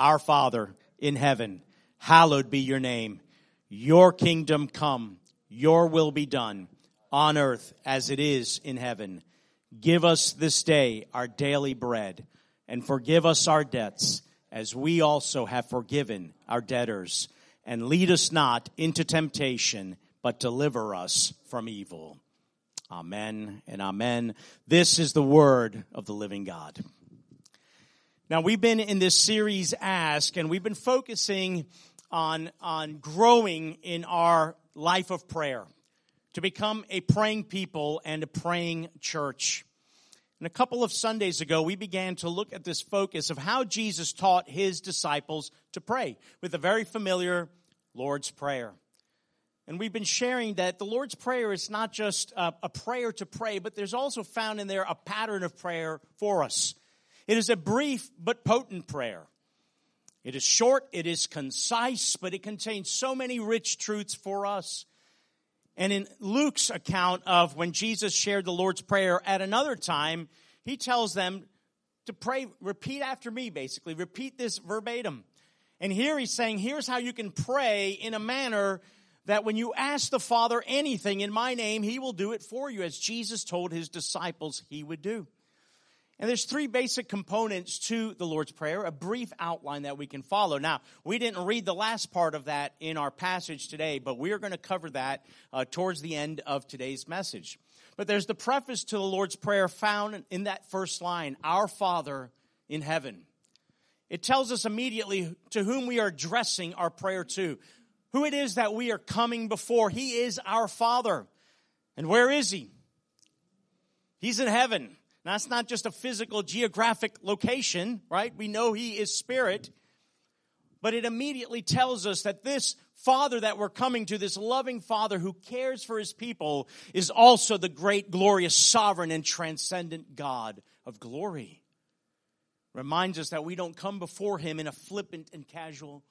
Our Father in heaven, hallowed be your name. Your kingdom come, your will be done on earth as it is in heaven. Give us this day our daily bread and forgive us our debts as we also have forgiven our debtors. And lead us not into temptation, but deliver us from evil. Amen and amen. This is the word of the living God. Now we've been in this series Ask and we've been focusing on, on growing in our life of prayer to become a praying people and a praying church. And a couple of Sundays ago, we began to look at this focus of how Jesus taught his disciples to pray with a very familiar Lord's Prayer. And we've been sharing that the Lord's Prayer is not just a, a, prayer to pray, but there's also found in there a pattern of prayer for us. It is a brief but potent prayer. It is short, it is concise, but it contains so many rich truths for us. And in Luke's account of when Jesus shared the Lord's Prayer at another time, he tells them to pray, repeat after me, basically. Repeat this verbatim. And here he's saying, here's how you can pray in a manner that when you ask the Father anything in my name, he will do it for you, as Jesus told his disciples he would do. And there's three basic components to the Lord's Prayer, a brief outline that we can follow. Now, we didn't read the last part of that in our passage today, but we are going to cover that uh, towards the end of today's message. But there's the preface to the Lord's Prayer found in that first line, Our Father in heaven. It tells us immediately to whom we are addressing our prayer to, who it is that we are coming before. He is our Father. And where is He? He's in heaven. Now, that's not just a physical geographic location, right? We know He is Spirit. But it immediately tells us that this Father that we're coming to, this loving Father who cares for His people, is also the great, glorious, sovereign, and transcendent God of glory. Reminds us that we don't come before Him in a flippant and casual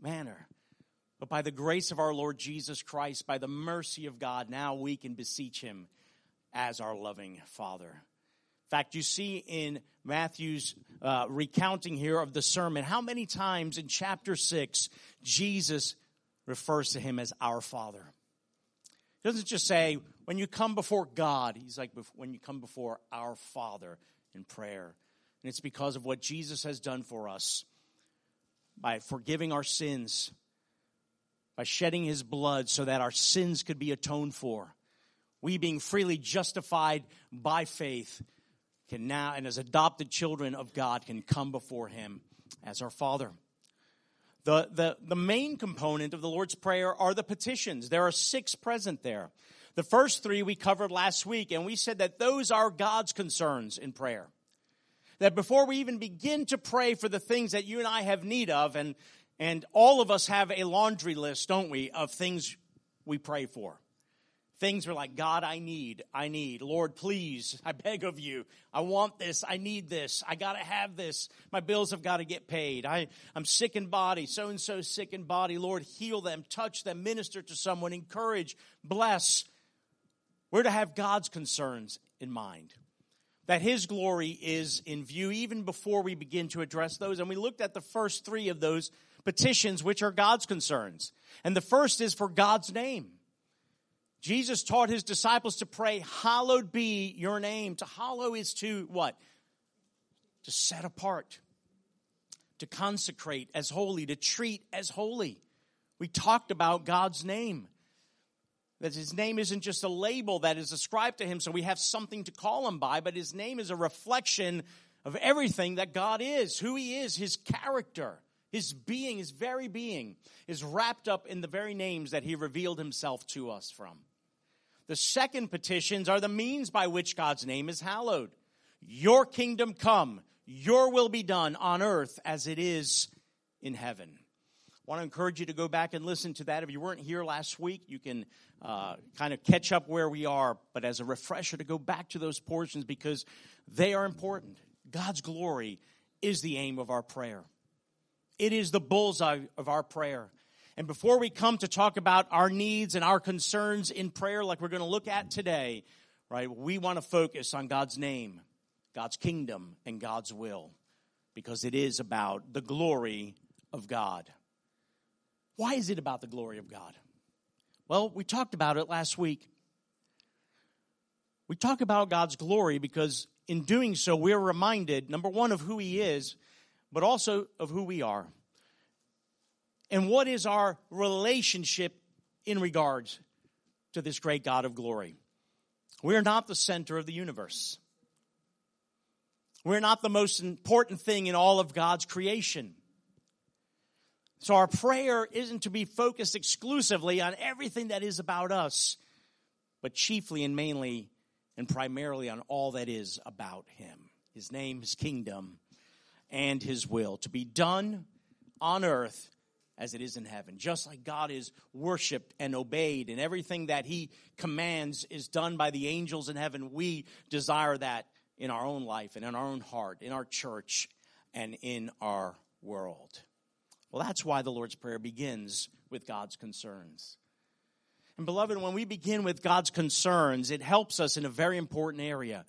manner. But by the grace of our Lord Jesus Christ, by the mercy of God, now we can beseech Him as our loving Father fact, you see in Matthew's uh, recounting here of the sermon, how many times in chapter 6 Jesus refers to him as our Father. He doesn't just say, when you come before God, he's like, when you come before our Father in prayer. And it's because of what Jesus has done for us by forgiving our sins, by shedding his blood so that our sins could be atoned for. We being freely justified by faith can now, and as adopted children of God, can come before Him as our Father. The, the, the main component of the Lord's Prayer are the petitions. There are six present there. The first three we covered last week, and we said that those are God's concerns in prayer. That before we even begin to pray for the things that you and I have need of, and, and all of us have a laundry list, don't we, of things we pray for. Things are like, God, I need, I need. Lord, please, I beg of you. I want this. I need this. I got to have this. My bills have got to get paid. I, I'm sick in body. So and so sick in body. Lord, heal them, touch them, minister to someone, encourage, bless. We're to have God's concerns in mind. That His glory is in view even before we begin to address those. And we looked at the first three of those petitions, which are God's concerns. And the first is for God's name. Jesus taught his disciples to pray, Hallowed be your name. To hallow is to what? To set apart, to consecrate as holy, to treat as holy. We talked about God's name. That his name isn't just a label that is ascribed to him so we have something to call him by, but his name is a reflection of everything that God is, who he is, his character. His being, his very being, is wrapped up in the very names that he revealed himself to us from. The second petitions are the means by which God's name is hallowed. Your kingdom come, your will be done on earth as it is in heaven. I want to encourage you to go back and listen to that. If you weren't here last week, you can uh, kind of catch up where we are, but as a refresher, to go back to those portions because they are important. God's glory is the aim of our prayer, it is the bullseye of our prayer. And before we come to talk about our needs and our concerns in prayer, like we're going to look at today, right, we want to focus on God's name, God's kingdom, and God's will. because it is about the glory of God. Why is it about the glory of God? Well, we talked about it last week. We talk about God's glory because in doing so, we're reminded, number one, of who He is, but also of who we are. And what is our relationship in regards to this great God of glory? We're not the center of the universe. We're not the most important thing in all of God's creation. So our prayer isn't to be focused exclusively on everything that is about us, but chiefly and mainly and primarily on all that is about Him His name, His kingdom, and His will to be done on earth as it is in heaven. Just like God is worshiped and obeyed, and everything that He commands is done by the angels in heaven, we desire that in our own life and in our own heart, in our church, and in our world. Well, that's why the Lord's Prayer begins with God's concerns. And beloved, when we begin with God's concerns, it helps us in a very important area.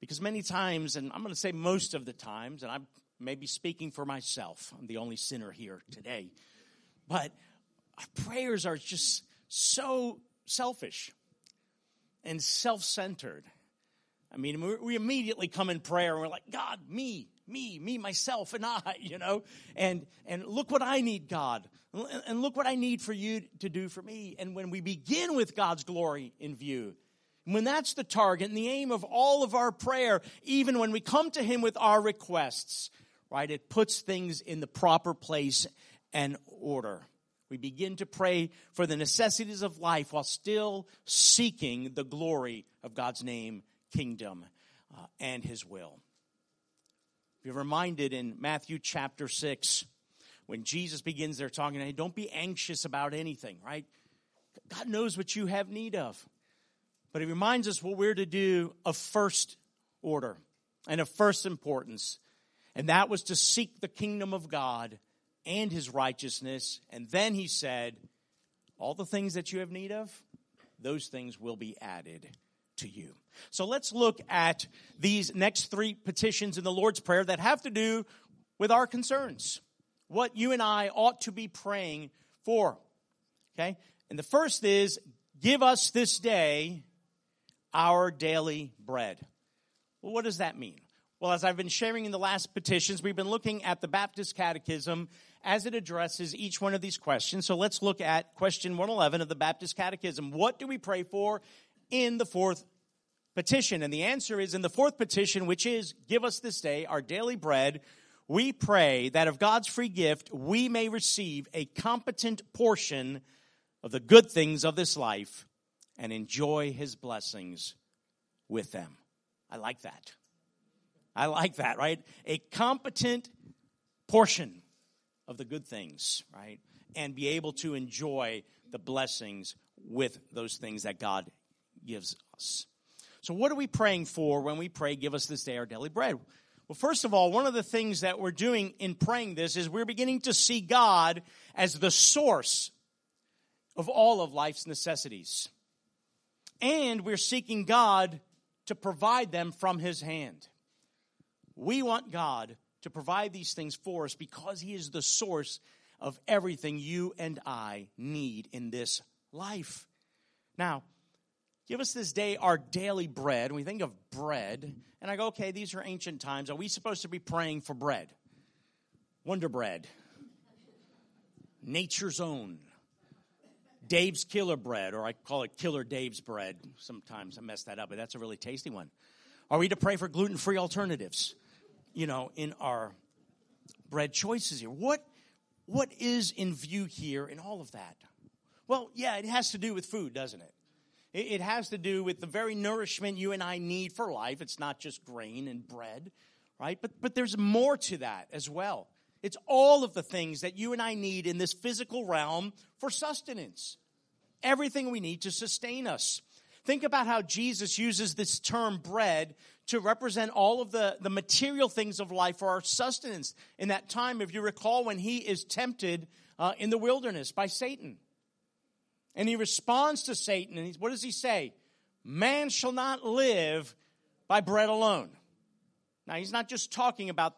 Because many times, and I'm going to say most of the times, and I'm maybe speaking for myself, I'm the only sinner here today, but our prayers are just so selfish and self centered. I mean, we immediately come in prayer and we're like, God, me, me, me, myself, and I, you know, and, and look what I need, God, and look what I need for you to do for me. And when we begin with God's glory in view, when that's the target and the aim of all of our prayer, even when we come to Him with our requests, right, it puts things in the proper place and order. We begin to pray for the necessities of life while still seeking the glory of God's name, kingdom, uh, and His will. You're reminded in Matthew chapter 6 when Jesus begins there talking, hey, don't be anxious about anything, right? God knows what you have need of. But he reminds us what we're to do of first order and of first importance. And that was to seek the kingdom of God and his righteousness. And then he said, all the things that you have need of, those things will be added to you. So let's look at these next three petitions in the Lord's Prayer that have to do with our concerns. What you and I ought to be praying for. Okay? And the first is give us this day our daily bread. Well, what does that mean? Well, as I've been sharing in the last petitions, we've been looking at the Baptist Catechism as it addresses each one of these questions. So let's look at question 111 of the Baptist Catechism. What do we pray for in the fourth petition? And the answer is in the fourth petition, which is, Give us this day our daily bread. We pray that of God's free gift, we may receive a competent portion of the good things of this life and enjoy his blessings with them. I like that. I like that, right? A competent portion of the good things, right? And be able to enjoy the blessings with those things that God gives us. So, what are we praying for when we pray, Give us this day our daily bread? Well, first of all, one of the things that we're doing in praying this is we're beginning to see God as the source of all of life's necessities. And we're seeking God to provide them from His hand. We want God to provide these things for us because He is the source of everything you and I need in this life. Now, Give us this day our daily bread. We think of bread, and I go, okay, these are ancient times. Are we supposed to be praying for bread? Wonder bread, nature's own, Dave's killer bread, or I call it killer Dave's bread. Sometimes I mess that up, but that's a really tasty one. Are we to pray for gluten free alternatives, you know, in our bread choices here? What, what is in view here in all of that? Well, yeah, it has to do with food, doesn't it? It has to do with the very nourishment you and I need for life. It's not just grain and bread, right? But, but there's more to that as well. It's all of the things that you and I need in this physical realm for sustenance. Everything we need to sustain us. Think about how Jesus uses this term bread to represent all of the, the material things of life for our sustenance. In that time, if you recall, when he is tempted uh, in the wilderness by Satan. And he responds to Satan, and what does he say? Man shall not live by bread alone. Now, he's not just talking about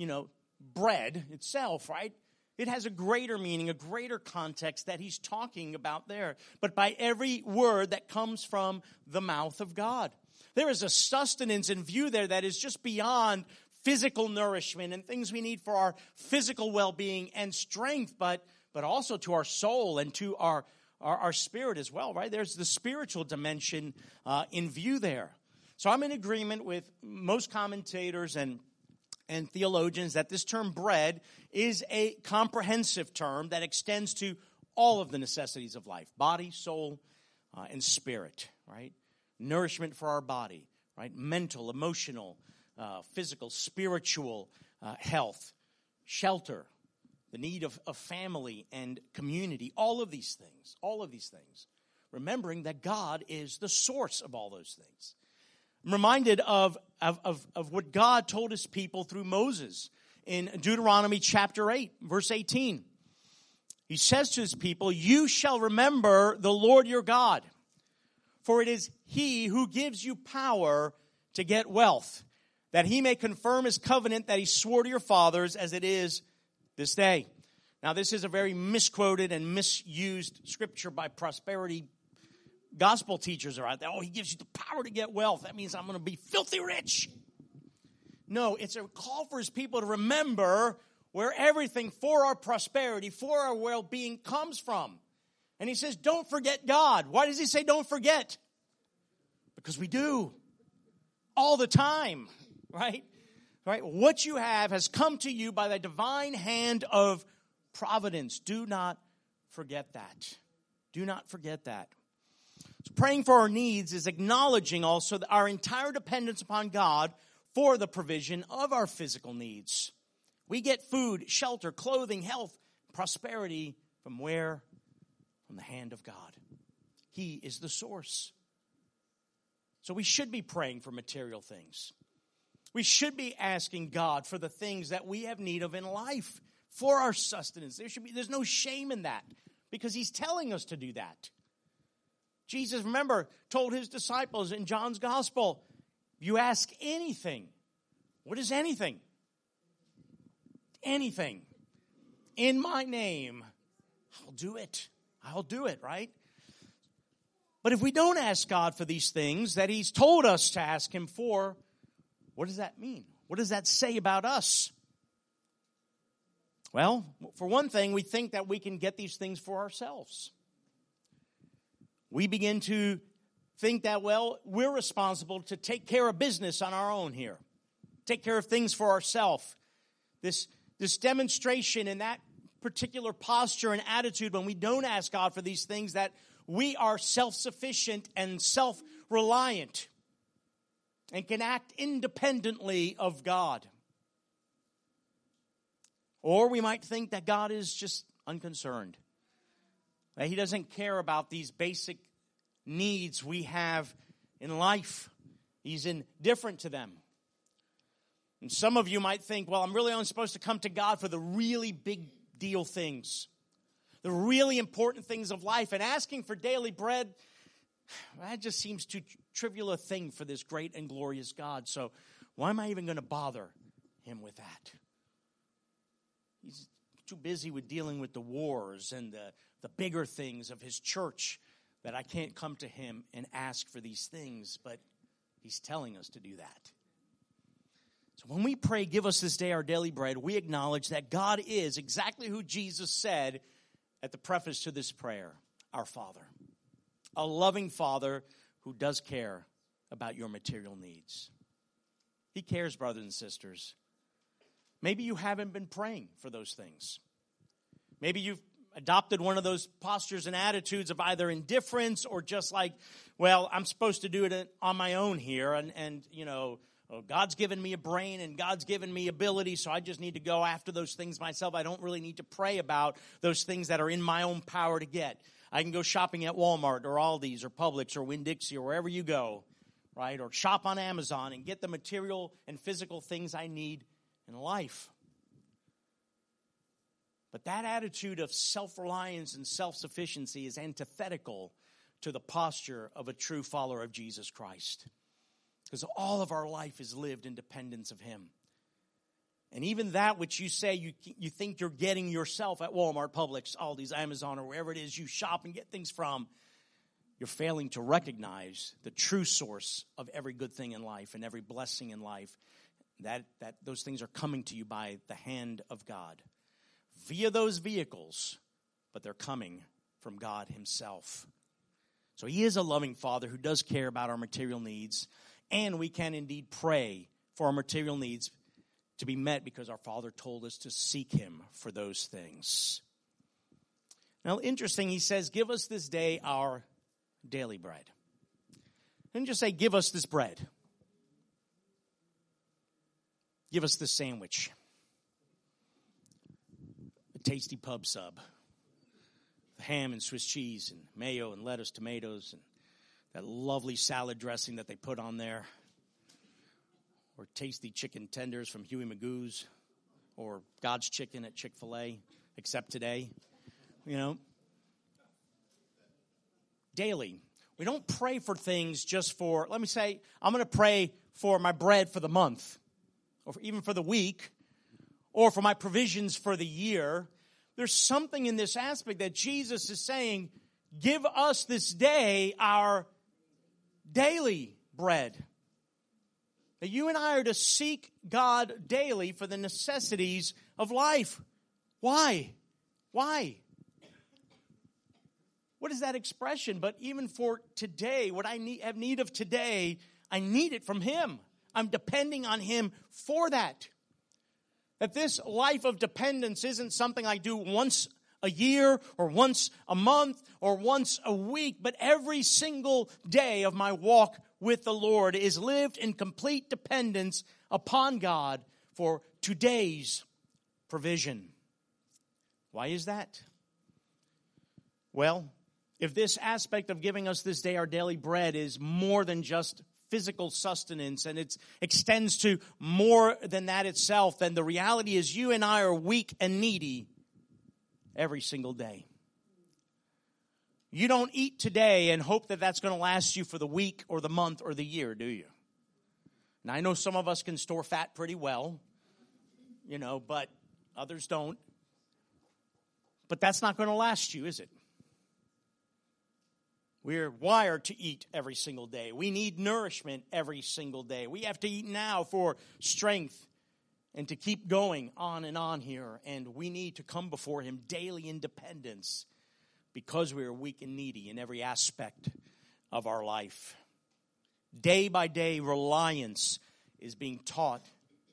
you know, bread itself, right? It has a greater meaning, a greater context that he's talking about there. But by every word that comes from the mouth of God. There is a sustenance in view there that is just beyond physical nourishment and things we need for our physical well-being and strength, but, but also to our soul and to our, our, our spirit as well, right? There's the spiritual dimension uh, in view there. So I'm in agreement with most commentators and and theologians that this term bread is a comprehensive term that extends to all of the necessities of life body, soul, uh, and spirit, right? Nourishment for our body, right? Mental, emotional, uh, physical, spiritual uh, health, shelter, the need of, of family and community, all of these things, all of these things. Remembering that God is the source of all those things. I'm reminded of, of, of, of what God told his people through Moses in Deuteronomy chapter 8, verse 18. He says to his people, You shall remember the Lord your God, for it is he who gives you power to get wealth, that he may confirm his covenant that he swore to your fathers as it is this day. Now, this is a very misquoted and misused scripture by prosperity gospel teachers are out there. Oh, he gives you the power to get wealth. That means I'm going to be filthy rich. No, it's a call for his people to remember where everything for our prosperity, for our well being comes from. And he says, don't forget God. Why does he say don't forget? Because we do. All the time, right? Right? What you have has come to you by the divine hand of providence. Do not forget that. Do not forget that. So praying for our needs is acknowledging also our entire dependence upon God for the provision of our physical needs. We get food, shelter, clothing, health, prosperity from where? From the hand of God. He is the source. So we should be praying for material things. We should be asking God for the things that we have need of in life for our sustenance. There should be there's no shame in that because he's telling us to do that. Jesus, remember, told his disciples in John's gospel, you ask anything. What is anything? Anything. In my name, I'll do it. I'll do it, right? But if we don't ask God for these things that He's told us to ask Him for, what does that mean? What does that say about us? Well, for one thing, we think that we can get these things for ourselves we begin to think that, well, we're responsible to take care of business on our own here, take care of things for ourselves. This, this demonstration in that particular posture and attitude when we don't ask God for these things that we are self sufficient and self reliant and can act independently of God. Or we might think that God is just unconcerned. That he doesn't care about these basic needs we have in life. He's indifferent to them. And some of you might think, well, I'm really only supposed to come to God for the really big deal things, the really important things of life. And asking for daily bread, that just seems too trivial a thing for this great and glorious God. So why am I even going to bother him with that? He's too busy with dealing with the wars and the, the bigger things of his church that I can't come to him and ask for these things, but he's telling us to do that. So when we pray, give us this day our daily bread, we acknowledge that God is exactly who Jesus said at the preface to this prayer our Father. A loving Father who does care about your material needs. He cares, brothers and sisters. Maybe you haven't been praying for those things. Maybe you've adopted one of those postures and attitudes of either indifference or just like, well, I'm supposed to do it on my own here. And, and you know, oh, God's given me a brain and God's given me ability, so I just need to go after those things myself. I don't really need to pray about those things that are in my own power to get. I can go shopping at Walmart or Aldi's or Publix or Winn-Dixie or wherever you go, right? Or shop on Amazon and get the material and physical things I need in life. But that attitude of self reliance and self sufficiency is antithetical to the posture of a true follower of Jesus Christ. Because all of our life is lived in dependence of Him. And even that which you say you, you think you're getting yourself at Walmart, Publix, Aldi's, Amazon, or wherever it is you shop and get things from, you're failing to recognize the true source of every good thing in life and every blessing in life. That, that those things are coming to you by the hand of God via those vehicles, but they're coming from God Himself. So He is a loving Father who does care about our material needs, and we can indeed pray for our material needs to be met because our Father told us to seek Him for those things. Now, interesting, He says, Give us this day our daily bread. Didn't just say, Give us this bread. Give us this sandwich. A tasty pub sub. Ham and Swiss cheese and mayo and lettuce, tomatoes, and that lovely salad dressing that they put on there or tasty chicken tenders from Huey Magoo's or God's chicken at Chick fil A, except today. You know, daily. We don't pray for things just for, let me say, I'm going to pray for my bread for the month, or even for the week, or for my provisions for the year. There's something in this aspect that Jesus is saying, give us this day our daily bread. That you and I are to seek God daily for the necessities of life. Why? Why? What is that expression? But even for today, what I need, have need of today, I need it from Him. I'm depending on Him for that. That this life of dependence isn't something I do once a year or once a month or once a week, but every single day of my walk with the Lord is lived in complete dependence upon God for today's provision. Why is that? Well, if this aspect of giving us this day our daily bread is more than just physical sustenance and it extends to more than that itself, then the reality is you and I are weak and needy every single day. You don't eat today and hope that that's going to last you for the week or the month or the year, do you? Now, I know some of us can store fat pretty well, you know, but others don't. But that's not going to last you, is it? We're wired to eat every single day. We need nourishment every single day. We have to eat now for strength and to keep going on and on here. And we need to come before Him daily in dependence because we are weak and needy in every aspect of our life. Day by day, reliance is being taught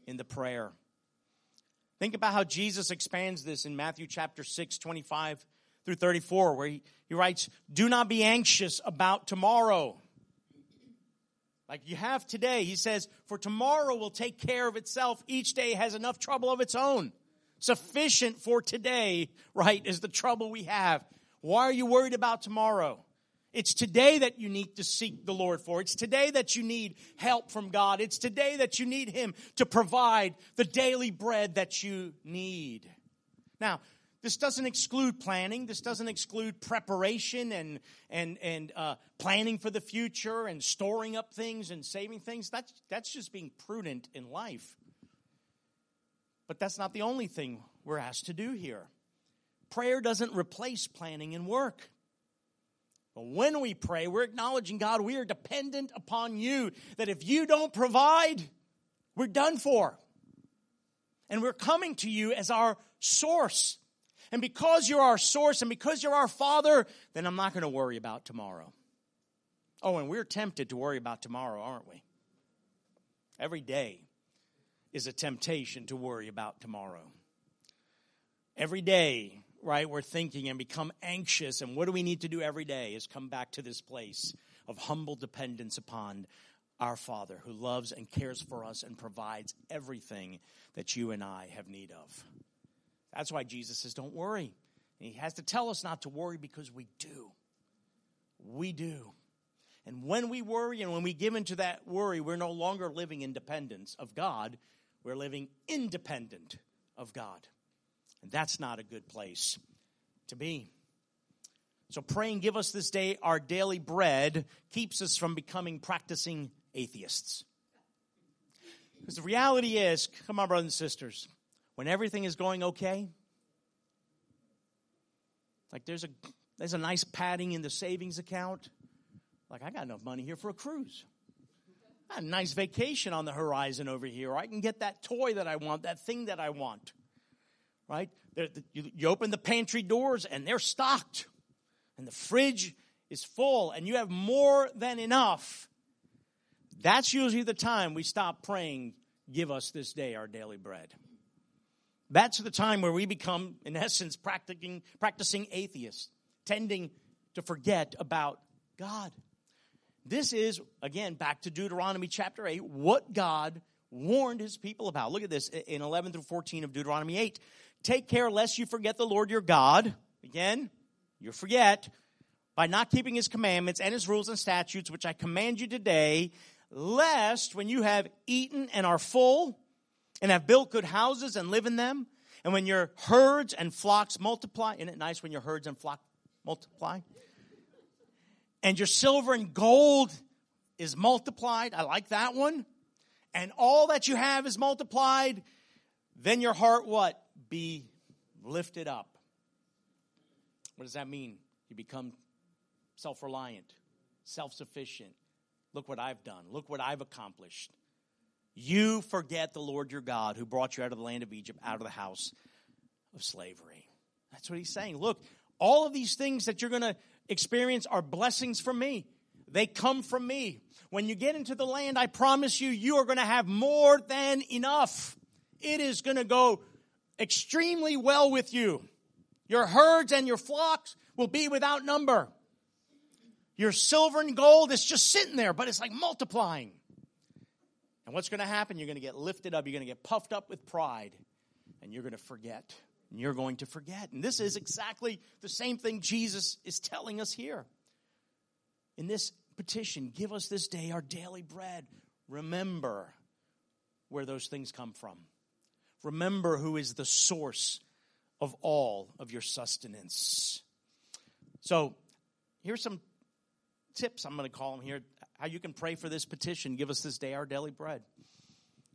in the prayer. Think about how Jesus expands this in Matthew chapter 6, 25 through 34, where he, he writes, Do not be anxious about tomorrow. Like you have today, he says, For tomorrow will take care of itself. Each day has enough trouble of its own. Sufficient for today, right, is the trouble we have. Why are you worried about tomorrow? It's today that you need to seek the Lord for. It's today that you need help from God. It's today that you need Him to provide the daily bread that you need. Now, this doesn't exclude planning. This doesn't exclude preparation and and and uh, planning for the future and storing up things and saving things. That's that's just being prudent in life. But that's not the only thing we're asked to do here. Prayer doesn't replace planning and work. But when we pray, we're acknowledging, God, we are dependent upon you, that if you don't provide, we're done for. And we're coming to you as our source. And because you're our source and because you're our Father, then I'm not going to worry about tomorrow. Oh, and we're tempted to worry about tomorrow, aren't we? Every day is a temptation to worry about tomorrow. Every day right? We're thinking and become anxious. And what do we need to do every day is come back to this place of humble dependence upon our Father who loves and cares for us and provides everything that you and I have need of. That's why Jesus says, Don't worry. And he has to tell us not to worry because we do. We do. And when we worry and when we give into that worry, we're no longer living in dependence of God, we're living independent of God. And that's not a good place to be. So praying, give us this day our daily bread, keeps us from becoming practicing atheists. Because the reality is, come on, brothers and sisters, when everything is going okay, like there's a there's a nice padding in the savings account. Like I got enough money here for a cruise. a nice vacation on the horizon over here. I can get that toy that I want, that thing that I want. Right? You open the pantry doors and they're stocked. And the fridge is full and you have more than enough. That's usually the time we stop praying, give us this day our daily bread. That's the time where we become, in essence, practicing, practicing atheists, tending to forget about God. This is, again, back to Deuteronomy chapter 8, what God warned his people about. Look at this in 11 through 14 of Deuteronomy 8. Take care lest you forget the Lord your God. Again, you forget by not keeping his commandments and his rules and statutes, which I command you today, lest when you have eaten and are full, and have built good houses and live in them, and when your herds and flocks multiply, isn't it nice when your herds and flock multiply? And your silver and gold is multiplied. I like that one. And all that you have is multiplied. Then your heart what? Be lifted up. What does that mean? You become self reliant, self sufficient. Look what I've done. Look what I've accomplished. You forget the Lord your God who brought you out of the land of Egypt, out of the house of slavery. That's what he's saying. Look, all of these things that you're going to experience are blessings from me. They come from me. When you get into the land, I promise you, you are going to have more than enough. It is going to go extremely well with you. Your herds and your flocks will be without number. Your silver and gold is just sitting there, but it's like multiplying. And what's going to happen? You're going to get lifted up. You're going to get puffed up with pride. And you're going to forget. And you're going to forget. And this is exactly the same thing Jesus is telling us here. In this petition, give us this day our daily bread. Remember where those things come from. Remember who is the source of all of your sustenance. So, here's some tips I'm going to call them here how you can pray for this petition. Give us this day our daily bread.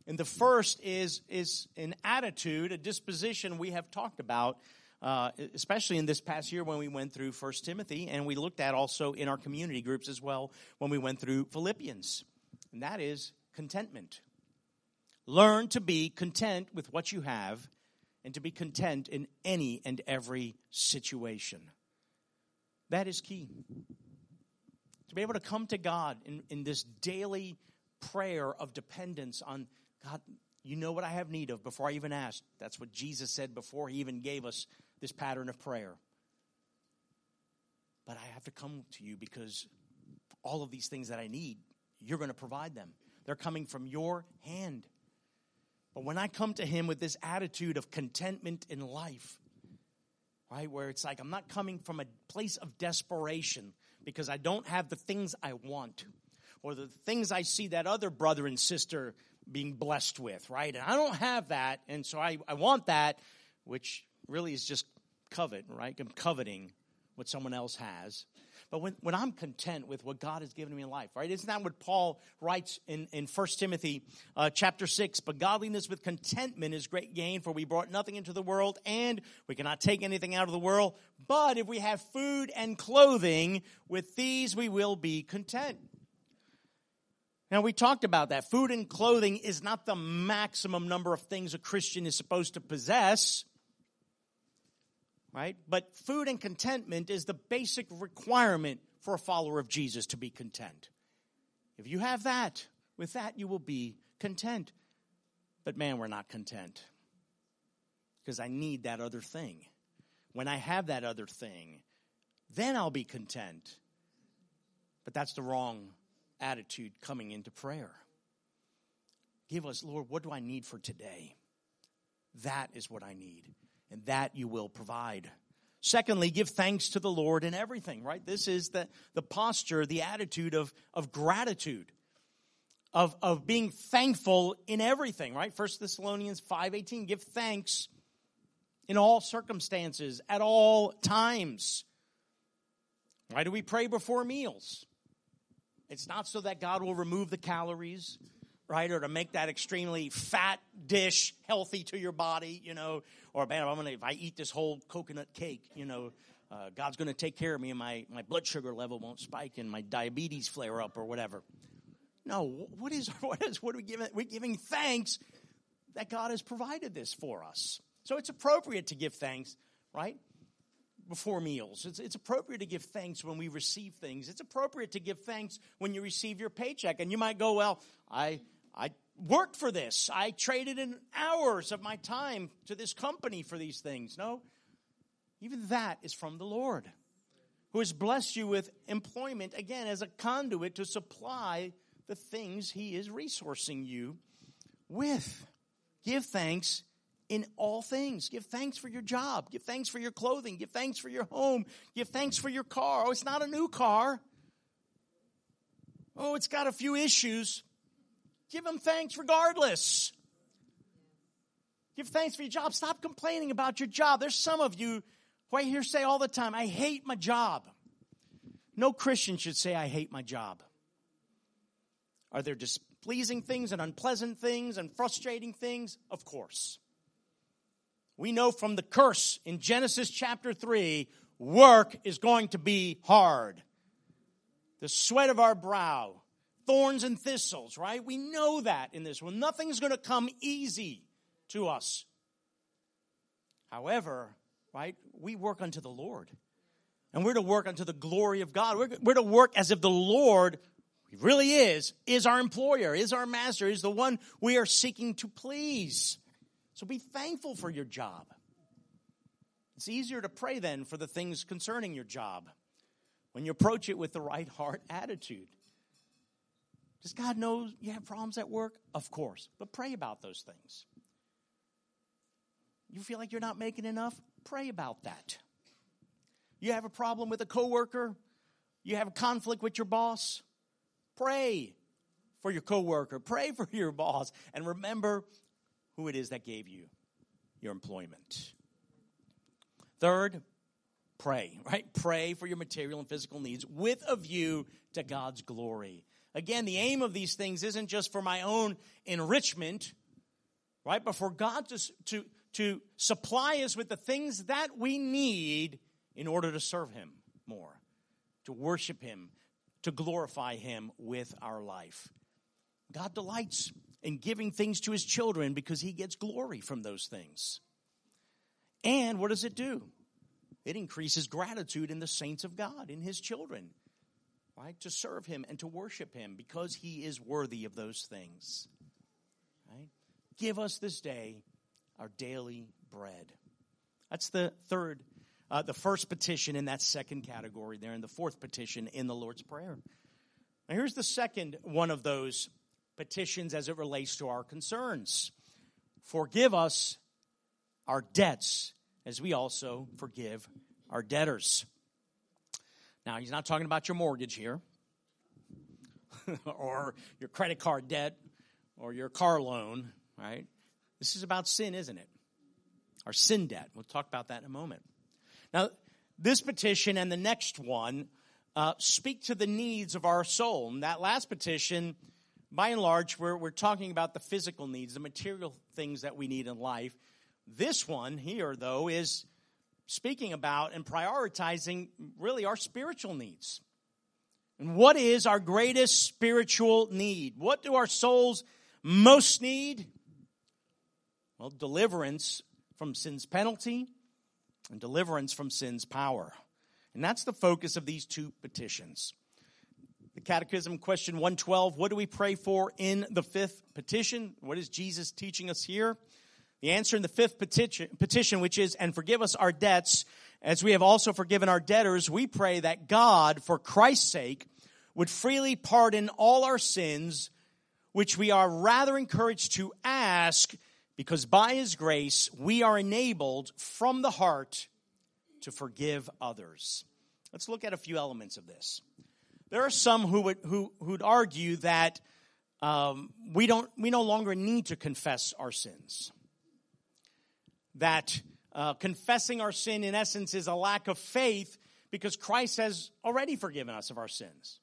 And the first is, is an attitude, a disposition we have talked about, uh, especially in this past year when we went through First Timothy, and we looked at also in our community groups as well when we went through Philippians. And that is contentment. Learn to be content with what you have and to be content in any and every situation. That is key to be able to come to God in, in this daily prayer of dependence on God, you know what I have need of before I even ask. That's what Jesus said before he even gave us this pattern of prayer. But I have to come to you because all of these things that I need, you're going to provide them. They're coming from your hand. But when I come to him with this attitude of contentment in life, right, where it's like I'm not coming from a place of desperation, because I don't have the things I want or the things I see that other brother and sister being blessed with, right? And I don't have that, and so I, I want that, which really is just covet, right? I'm coveting what someone else has. But when, when I'm content with what God has given me in life, right? Isn't that what Paul writes in, in 1 Timothy uh, chapter 6? But godliness with contentment is great gain, for we brought nothing into the world, and we cannot take anything out of the world. But if we have food and clothing, with these we will be content. Now, we talked about that. Food and clothing is not the maximum number of things a Christian is supposed to possess right? But food and contentment is the basic requirement for a follower of Jesus to be content. If you have that, with that you will be content. But man, we're not content because I need that other thing. When I have that other thing, then I'll be content. But that's the wrong attitude coming into prayer. Give us, Lord, what do I need for today? That is what I need and that you will provide. Secondly, give thanks to the Lord in everything, right? This is the, the posture, the attitude of, of gratitude, of, of being thankful in everything, right? First Thessalonians 5.18, give thanks in all circumstances, at all times. Why do we pray before meals? It's not so that God will remove the calories right? Or to make that extremely fat dish healthy to your body, you know, or man, I'm gonna if I eat this whole coconut cake, you know, uh, God's gonna take care of me and my, my blood sugar level won't spike and my diabetes flare up or whatever. No, what is what is what are we giving? We're giving thanks that God has provided this for us. So it's appropriate to give thanks, right? Before meals. It's, it's appropriate to give thanks when we receive things. It's appropriate to give thanks when you receive your paycheck. And you might go, well, I, I worked for this. I traded in hours of my time to this company for these things. No, even that is from the Lord, who has blessed you with employment, again, as a conduit to supply the things He is resourcing you with. Give thanks in all things. Give thanks for your job. Give thanks for your clothing. Give thanks for your home. Give thanks for your car. Oh, it's not a new car. Oh, it's got a few issues. Give them thanks regardless. Give thanks for your job. Stop complaining about your job. There's some of you who I hear say all the time, I hate my job. No Christian should say, I hate my job. Are there displeasing things and unpleasant things and frustrating things? Of course. We know from the curse in Genesis chapter 3 work is going to be hard. The sweat of our brow, thorns and thistles, right? We know that in this world. Nothing's going to come easy to us. However, right, we work unto the Lord. And we're to work unto the glory of God. We're, we're to work as if the Lord really is, is our employer, is our master, is the one we are seeking to please. So be thankful for your job. It's easier to pray then for the things concerning your job when you approach it with the right heart attitude. Does God know you have problems at work? Of course. But pray about those things. You feel like you're not making enough? Pray about that. You have a problem with a coworker? You have a conflict with your boss? Pray for your coworker. Pray for your boss. And remember who it is that gave you your employment. Third, pray, right? Pray for your material and physical needs with a view to God's glory. Again, the aim of these things isn't just for my own enrichment, right? But for God to, to, to supply us with the things that we need in order to serve Him more, to worship Him, to glorify Him with our life. God delights in giving things to His children because He gets glory from those things. And what does it do? It increases gratitude in the saints of God, in His children right? To serve him and to worship him because he is worthy of those things. Right? Give us this day our daily bread. That's the third, uh, the first petition in that second category there, and the fourth petition in the Lord's Prayer. Now, here's the second one of those petitions as it relates to our concerns Forgive us our debts as we also forgive our debtors. Now, he's not talking about your mortgage here, or your credit card debt, or your car loan, right? This is about sin, isn't it? Our sin debt. We'll talk about that in a moment. Now, this petition and the next one uh, speak to the needs of our soul. And that last petition, by and large, we're, we're talking about the physical needs, the material things that we need in life. This one here, though, is speaking about and prioritizing really our spiritual needs. And what is our greatest spiritual need? What do our souls most need? Well, deliverance from sin's penalty and deliverance from sin's power. And that's the focus of these two petitions. The Catechism, question 112 What do we pray for in the fifth petition? What is Jesus teaching us here? The answer in the fifth petition, petition, which is, and forgive us our debts as we have also forgiven our debtors, we pray that God, for Christ's sake, would freely pardon all our sins, which we are rather encouraged to ask because by his grace we are enabled from the heart to forgive others. Let's look at a few elements of this. There are some who would who who'd argue that um, we don't we no longer need to confess our sins that uh, confessing our sin, in essence, is a lack of faith because Christ has already forgiven us of our sins.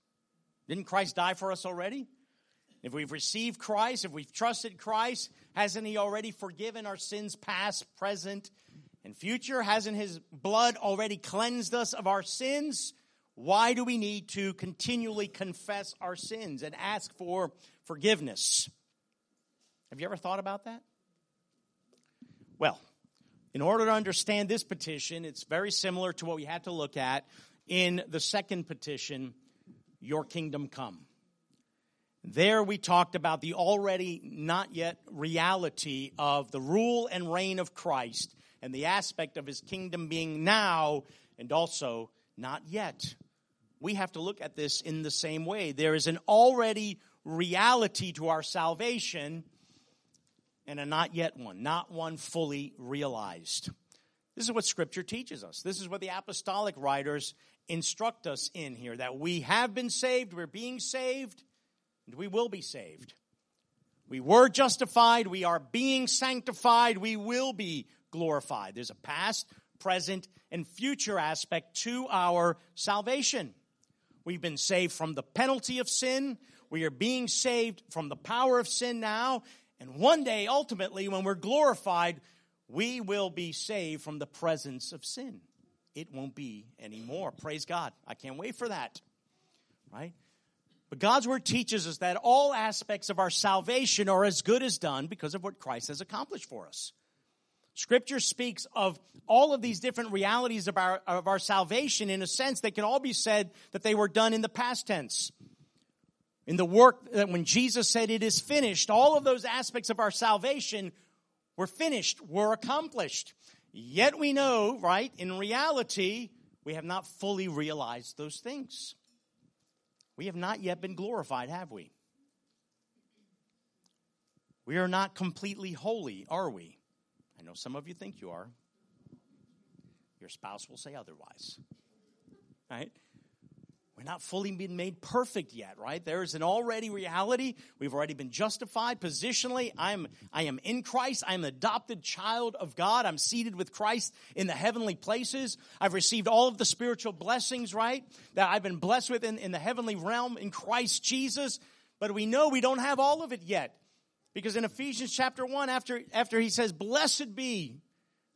Didn't Christ die for us already? If we've received Christ, if we've trusted Christ, hasn't He already forgiven our sins, past, present, and future? Hasn't His blood already cleansed us of our sins? Why do we need to continually confess our sins and ask for forgiveness? Have you ever thought about that? Well, in order to understand this petition, it's very similar to what we had to look at in the second petition, Your Kingdom Come. There we talked about the already not yet reality of the rule and reign of Christ and the aspect of his kingdom being now and also not yet. We have to look at this in the same way. There is an already reality to our salvation and a not yet one, not one fully realized. This is what Scripture teaches us. This is what the apostolic writers instruct us in here that we have been saved, we're being saved, and we will be saved. We were justified, we are being sanctified, we will be glorified. There's a past, present, and future aspect to our salvation. We've been saved from the penalty of sin. We are being saved from the power of sin now. And one day, ultimately, when we're glorified, we will be saved from the presence of sin. It won't be anymore. Praise God. I can't wait for that. Right? But God's word teaches us that all aspects of our salvation are as good as done because of what Christ has accomplished for us. Scripture speaks of all of these different realities of our, of our salvation in a sense that can all be said that they were done in the past tense in the work that when Jesus said it is finished, all of those aspects of our salvation were finished, were accomplished. Yet we know, right, in reality, we have not fully realized those things. We have not yet been glorified, have we? We are not completely holy, are we? I know some of you think you are. Your spouse will say otherwise. Right? We're not fully been made perfect yet, right? There is an already reality. We've already been justified positionally. I'm, I am in Christ. I'm an adopted child of God. I'm seated with Christ in the heavenly places. I've received all of the spiritual blessings, right? That I've been blessed with in, in the heavenly realm in Christ Jesus. But we know we don't have all of it yet. Because in Ephesians chapter 1, after, after he says, Blessed be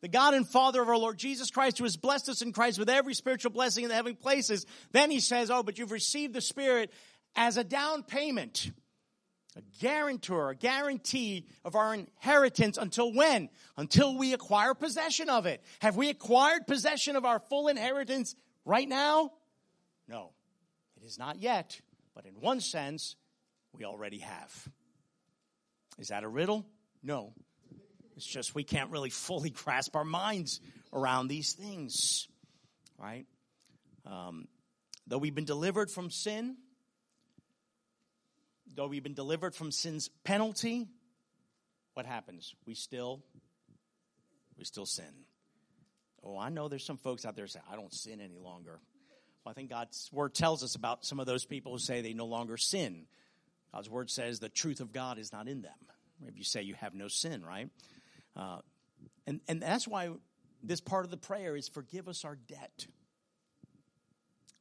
the God and Father of our Lord Jesus Christ, who has blessed us in Christ with every spiritual blessing in the heavenly places. Then he says, Oh, but you've received the Spirit as a down payment, a guarantor, a guarantee of our inheritance until when? Until we acquire possession of it. Have we acquired possession of our full inheritance right now? No, it is not yet, but in one sense, we already have. Is that a riddle? No. It's just we can't really fully grasp our minds around these things, right? Um, though we've been delivered from sin, though we've been delivered from sin's penalty, what happens? We still, we still sin. Oh, I know there's some folks out there say, I don't sin any longer. Well, I think God's word tells us about some of those people who say they no longer sin. God's word says the truth of God is not in them. If you say you have no sin, right? Uh, and, and that's why this part of the prayer is forgive us our debt.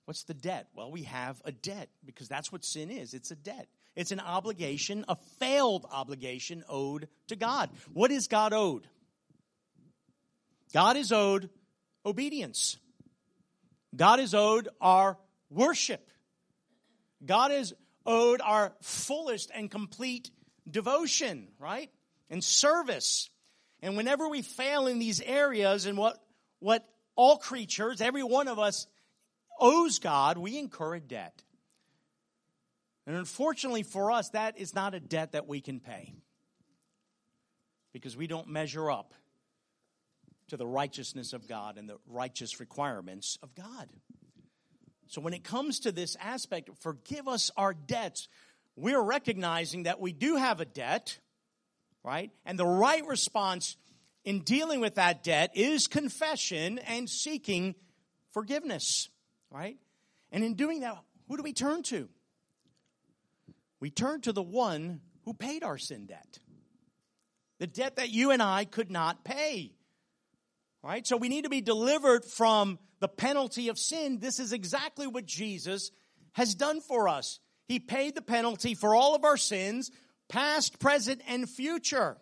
What's the debt? Well, we have a debt because that's what sin is. It's a debt. It's an obligation, a failed obligation owed to God. What is God owed? God is owed obedience. God is owed our worship. God is owed our fullest and complete devotion, right? And service. And whenever we fail in these areas and what, what all creatures, every one of us owes God, we incur a debt. And unfortunately for us, that is not a debt that we can pay because we don't measure up to the righteousness of God and the righteous requirements of God. So when it comes to this aspect, forgive us our debts, we're recognizing that we do have a debt right? And the right response in dealing with that debt is confession and seeking forgiveness, right? And in doing that, who do we turn to? We turn to the one who paid our sin debt. The debt that you and I could not pay. Right? So we need to be delivered from the penalty of sin. This is exactly what Jesus has done for us. He paid the penalty for all of our sins, past, present, and future.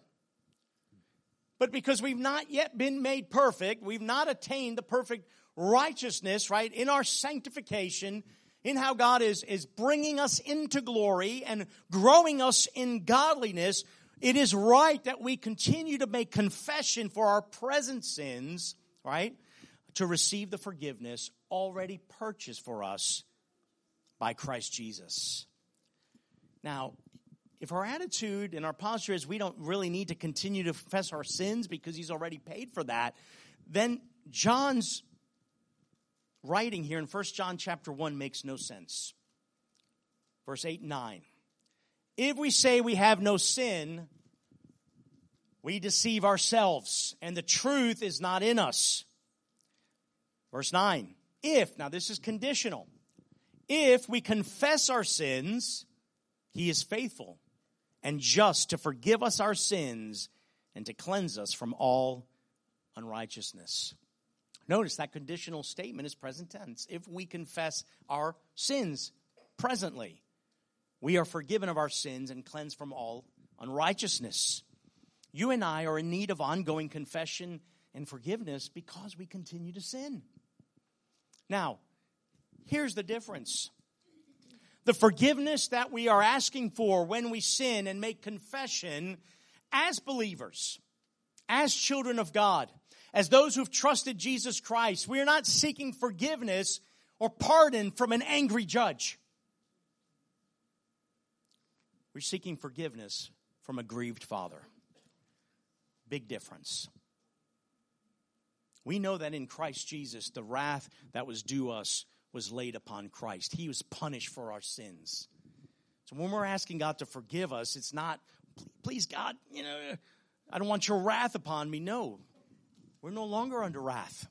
But because we've not yet been made perfect, we've not attained the perfect righteousness, right, in our sanctification, in how God is, is bringing us into glory and growing us in godliness, it is right that we continue to make confession for our present sins, right, to receive the forgiveness already purchased for us by Christ Jesus. Now, if our attitude and our posture is we don't really need to continue to confess our sins because he's already paid for that, then John's writing here in 1 John chapter 1 makes no sense. Verse 8 and 9. If we say we have no sin, we deceive ourselves, and the truth is not in us. Verse 9. If, now this is conditional, if we confess our sins, he is faithful and just to forgive us our sins and to cleanse us from all unrighteousness. Notice that conditional statement is present tense. If we confess our sins presently, we are forgiven of our sins and cleansed from all unrighteousness. You and I are in need of ongoing confession and forgiveness because we continue to sin. Now, here's the difference the forgiveness that we are asking for when we sin and make confession as believers, as children of God, as those who've trusted Jesus Christ. We are not seeking forgiveness or pardon from an angry judge. We're seeking forgiveness from a grieved father. Big difference. We know that in Christ Jesus, the wrath that was due us was laid upon Christ. He was punished for our sins. So when we're asking God to forgive us, it's not, please God, you know, I don't want your wrath upon me. No, we're no longer under wrath.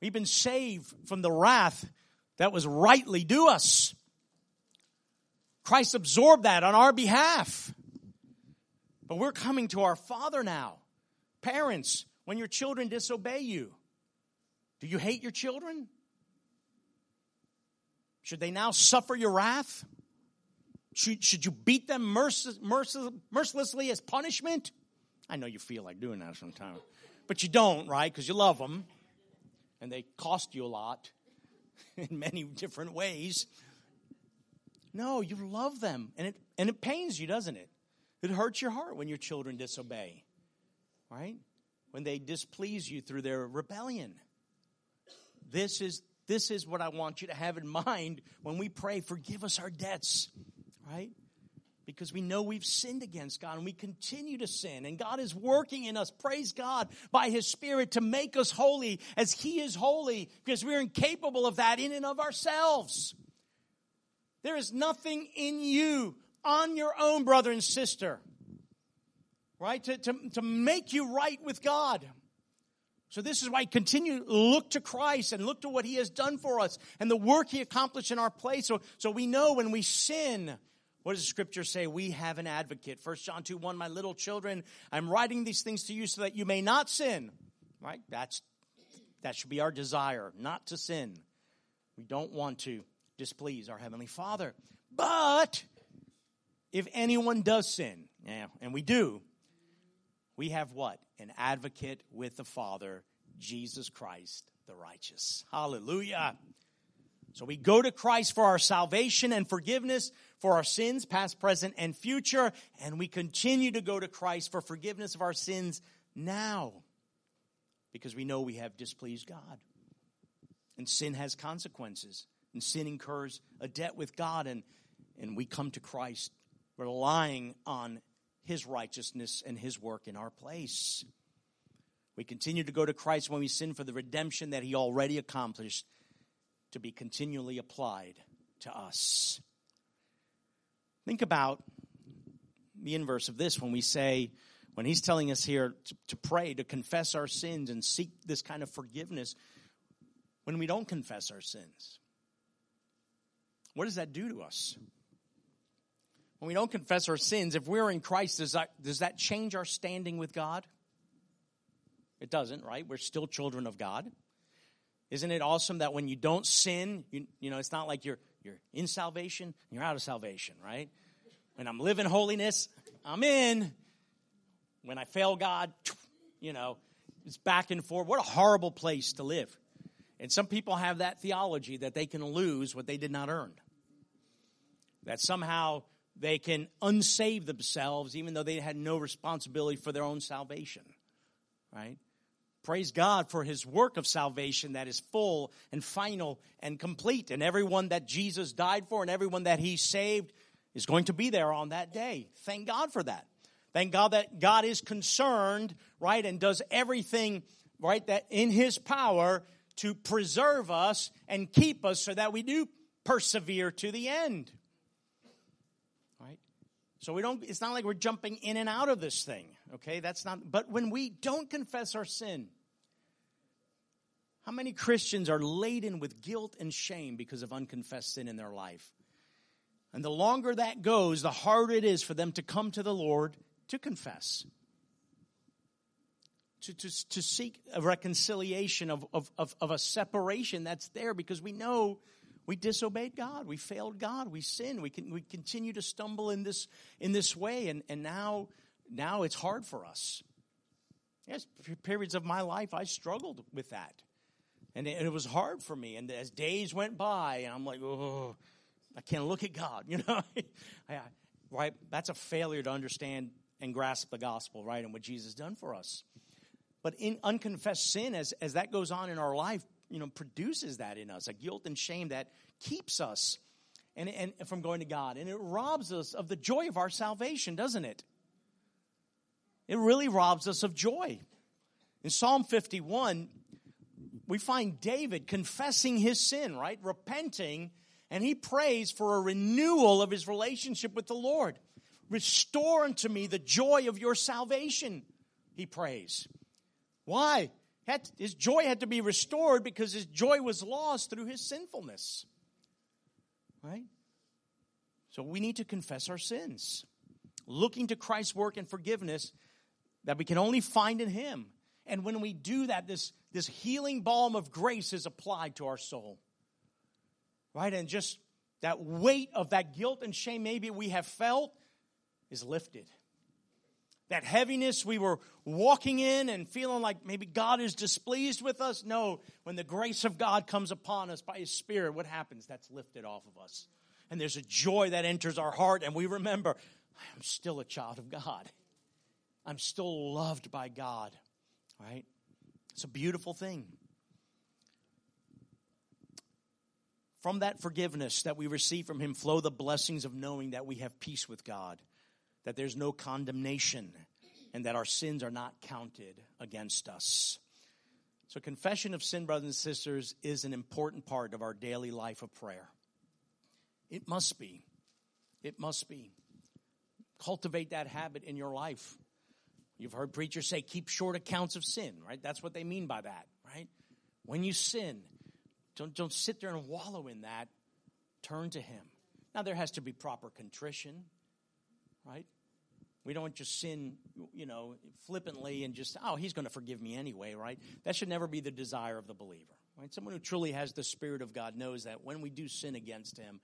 We've been saved from the wrath that was rightly due us. Christ absorbed that on our behalf. But we're coming to our Father now. Parents, when your children disobey you, do you hate your children? Should they now suffer your wrath? Should, should you beat them merc- merc- mercilessly as punishment? I know you feel like doing that sometimes, but you don't, right? Because you love them and they cost you a lot in many different ways. No, you love them and it, and it pains you, doesn't it? It hurts your heart when your children disobey, right? When they displease you through their rebellion. This is this is what I want you to have in mind when we pray, forgive us our debts, right? Because we know we've sinned against God and we continue to sin. And God is working in us, praise God, by His Spirit to make us holy as He is holy because we're incapable of that in and of ourselves. There is nothing in you on your own, brother and sister, right? To, to, to make you right with God. So this is why continue look to Christ and look to what he has done for us and the work he accomplished in our place. So, so we know when we sin, what does the scripture say? We have an advocate. First John 2, 1, my little children, I'm writing these things to you so that you may not sin. Right? That's, that should be our desire, not to sin. We don't want to displease our Heavenly Father. But if anyone does sin, yeah, and we do, we have what? An advocate with the Father, Jesus Christ the righteous. Hallelujah. So we go to Christ for our salvation and forgiveness for our sins, past, present, and future, and we continue to go to Christ for forgiveness of our sins now because we know we have displeased God. And sin has consequences, and sin incurs a debt with God, and, and we come to Christ relying on his righteousness and his work in our place. We continue to go to Christ when we sin for the redemption that he already accomplished to be continually applied to us. Think about the inverse of this when we say, when he's telling us here to, to, pray, to confess our sins and seek this kind of forgiveness, when we don't confess our sins. What does that do to us? When we don't confess our sins, if we're in Christ, does that, does that change our standing with God? It doesn't, right? We're still children of God. Isn't it awesome that when you don't sin, you, you know, it's not like you're You're in salvation, and you're out of salvation, right? When I'm living holiness, I'm in. When I fail God, you know, it's back and forth. What a horrible place to live. And some people have that theology that they can lose what they did not earn. That somehow they can unsave themselves even though they had no responsibility for their own salvation. Right? Praise God for his work of salvation that is full and final and complete. And everyone that Jesus died for and everyone that he saved is going to be there on that day. Thank God for that. Thank God that God is concerned, right, and does everything, right, that in his power to preserve us and keep us so that we do persevere to the end. So we don't, it's not like we're jumping in and out of this thing, okay? That's not, but when we don't confess our sin, how many Christians are laden with guilt and shame because of unconfessed sin in their life? And the longer that goes, the harder it is for them to come to the Lord to confess to, to, to seek a reconciliation of, of, of, of a separation that's there because we know we disobeyed God. We failed God. We sinned. We can, we continue to stumble in this, in this way. And, and now, now it's hard for us. Yes, periods of my life I struggled with that. And it, and it was hard for me. And as days went by, and I'm like, oh, I can't look at God, you know? right? That's a failure to understand and grasp the gospel, right? And what Jesus done for us. But in unconfessed sin, as, as that goes on in our life, you know, produces that in us, a guilt and shame that keeps us and, and from going to God. And it robs us of the joy of our salvation, doesn't it? It really robs us of joy. In Psalm 51, we find David confessing his sin, right? Repenting, and he prays for a renewal of his relationship with the Lord. Restore unto me the joy of your salvation, he prays. Why? His joy had to be restored because his joy was lost through his sinfulness. Right? So we need to confess our sins, looking to Christ's work and forgiveness that we can only find in him. And when we do that, this, this healing balm of grace is applied to our soul. Right? And just that weight of that guilt and shame maybe we have felt is lifted that heaviness we were walking in and feeling like maybe God is displeased with us. No, when the grace of God comes upon us by His Spirit, what happens? That's lifted off of us. And there's a joy that enters our heart, and we remember, I'm still a child of God. I'm still loved by God, right? It's a beautiful thing. From that forgiveness that we receive from Him flow the blessings of knowing that we have peace with God that there's no condemnation and that our sins are not counted against us. So, confession of sin, brothers and sisters, is an important part of our daily life of prayer. It must be. It must be. Cultivate that habit in your life. You've heard preachers say, keep short accounts of sin, right? That's what they mean by that, right? When you sin, don't, don't sit there and wallow in that. Turn to Him. Now, there has to be proper contrition, right? We don't just sin, you know, flippantly and just, oh, he's going to forgive me anyway, right? That should never be the desire of the believer, right? Someone who truly has the Spirit of God knows that when we do sin against him,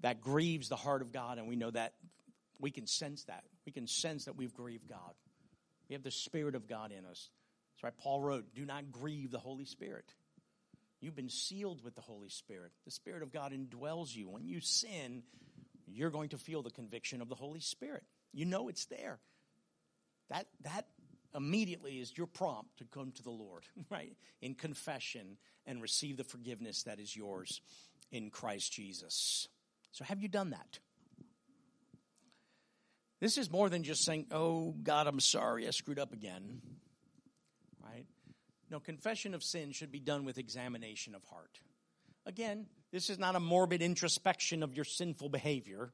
that grieves the heart of God, and we know that we can sense that. We can sense that we've grieved God. We have the Spirit of God in us. That's right. Paul wrote, Do not grieve the Holy Spirit. You've been sealed with the Holy Spirit. The Spirit of God indwells you. When you sin, you're going to feel the conviction of the Holy Spirit. You know it's there. That, that immediately is your prompt to come to the Lord, right? In confession and receive the forgiveness that is yours in Christ Jesus. So, have you done that? This is more than just saying, Oh, God, I'm sorry, I screwed up again, right? No, confession of sin should be done with examination of heart. Again, this is not a morbid introspection of your sinful behavior.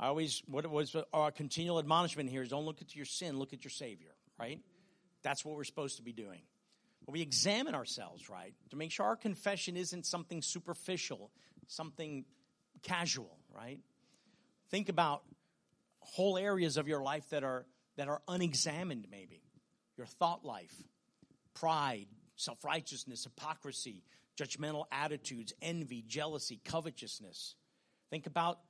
I always, what was uh, our continual admonishment here is don't look at your sin, look at your Savior, right? That's what we're supposed to be doing. But we examine ourselves, right? To make sure our confession isn't something superficial, something casual, right? Think about whole areas of your life that are that are unexamined maybe. Your thought life, pride, self-righteousness, hypocrisy, judgmental attitudes, envy, jealousy, covetousness. Think about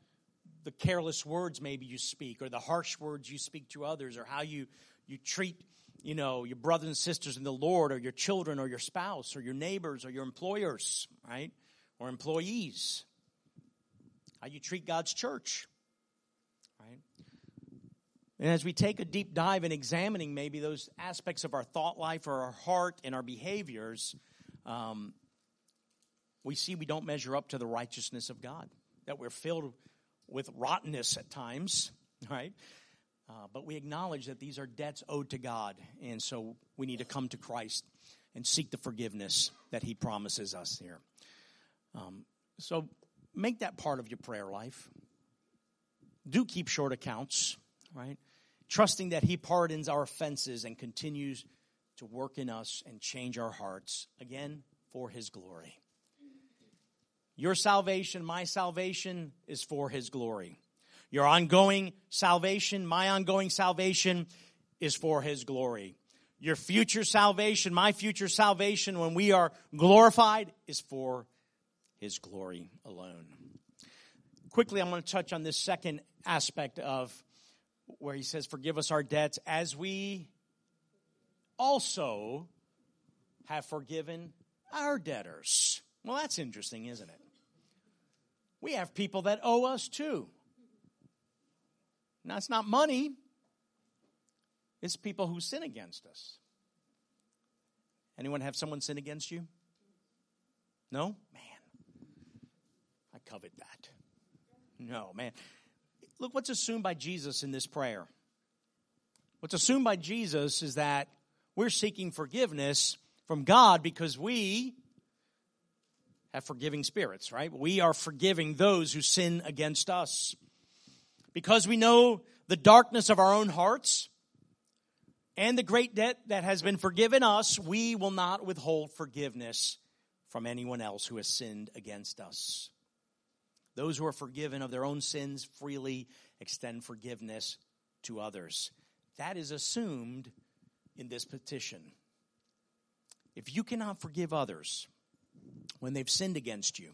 the careless words maybe you speak or the harsh words you speak to others or how you, you treat you know your brothers and sisters in the lord or your children or your spouse or your neighbors or your employers right? Or employees. How you treat god's church right? And as we take a deep dive in examining maybe those aspects of our thought life or our heart and our behaviors um, we see we don't measure up to the righteousness of god that we're filled with rottenness at times, right? Uh, but we acknowledge that these are debts owed to God, and so we need to come to Christ and seek the forgiveness that He promises us here. Um, so make that part of your prayer life. Do keep short accounts, right? Trusting that He pardons our offenses and continues to work in us and change our hearts, again, for His glory. Your salvation, my salvation, is for His glory. Your ongoing salvation, my ongoing salvation, is for His glory. Your future salvation, my future salvation, when we are glorified, is for His glory alone. Quickly, I'm going to touch on this second aspect of where He says, Forgive us our debts as we also have forgiven our debtors. Well, that's interesting, isn't it? We have people that owe us too. Now, it's not money, it's people who sin against us. Anyone have someone sin against you? No? Man, I covet that. No, man. Look what's assumed by Jesus in this prayer. What's assumed by Jesus is that we're seeking forgiveness from God because we have forgiving spirits, right? We are forgiving those who sin against us. Because we know the darkness of our own hearts and the great debt that has been forgiven us, we will not withhold forgiveness from anyone else who has sinned against us. Those who are forgiven of their own sins freely extend forgiveness to others. That is assumed in this petition. If you cannot forgive others, when they've sinned against you,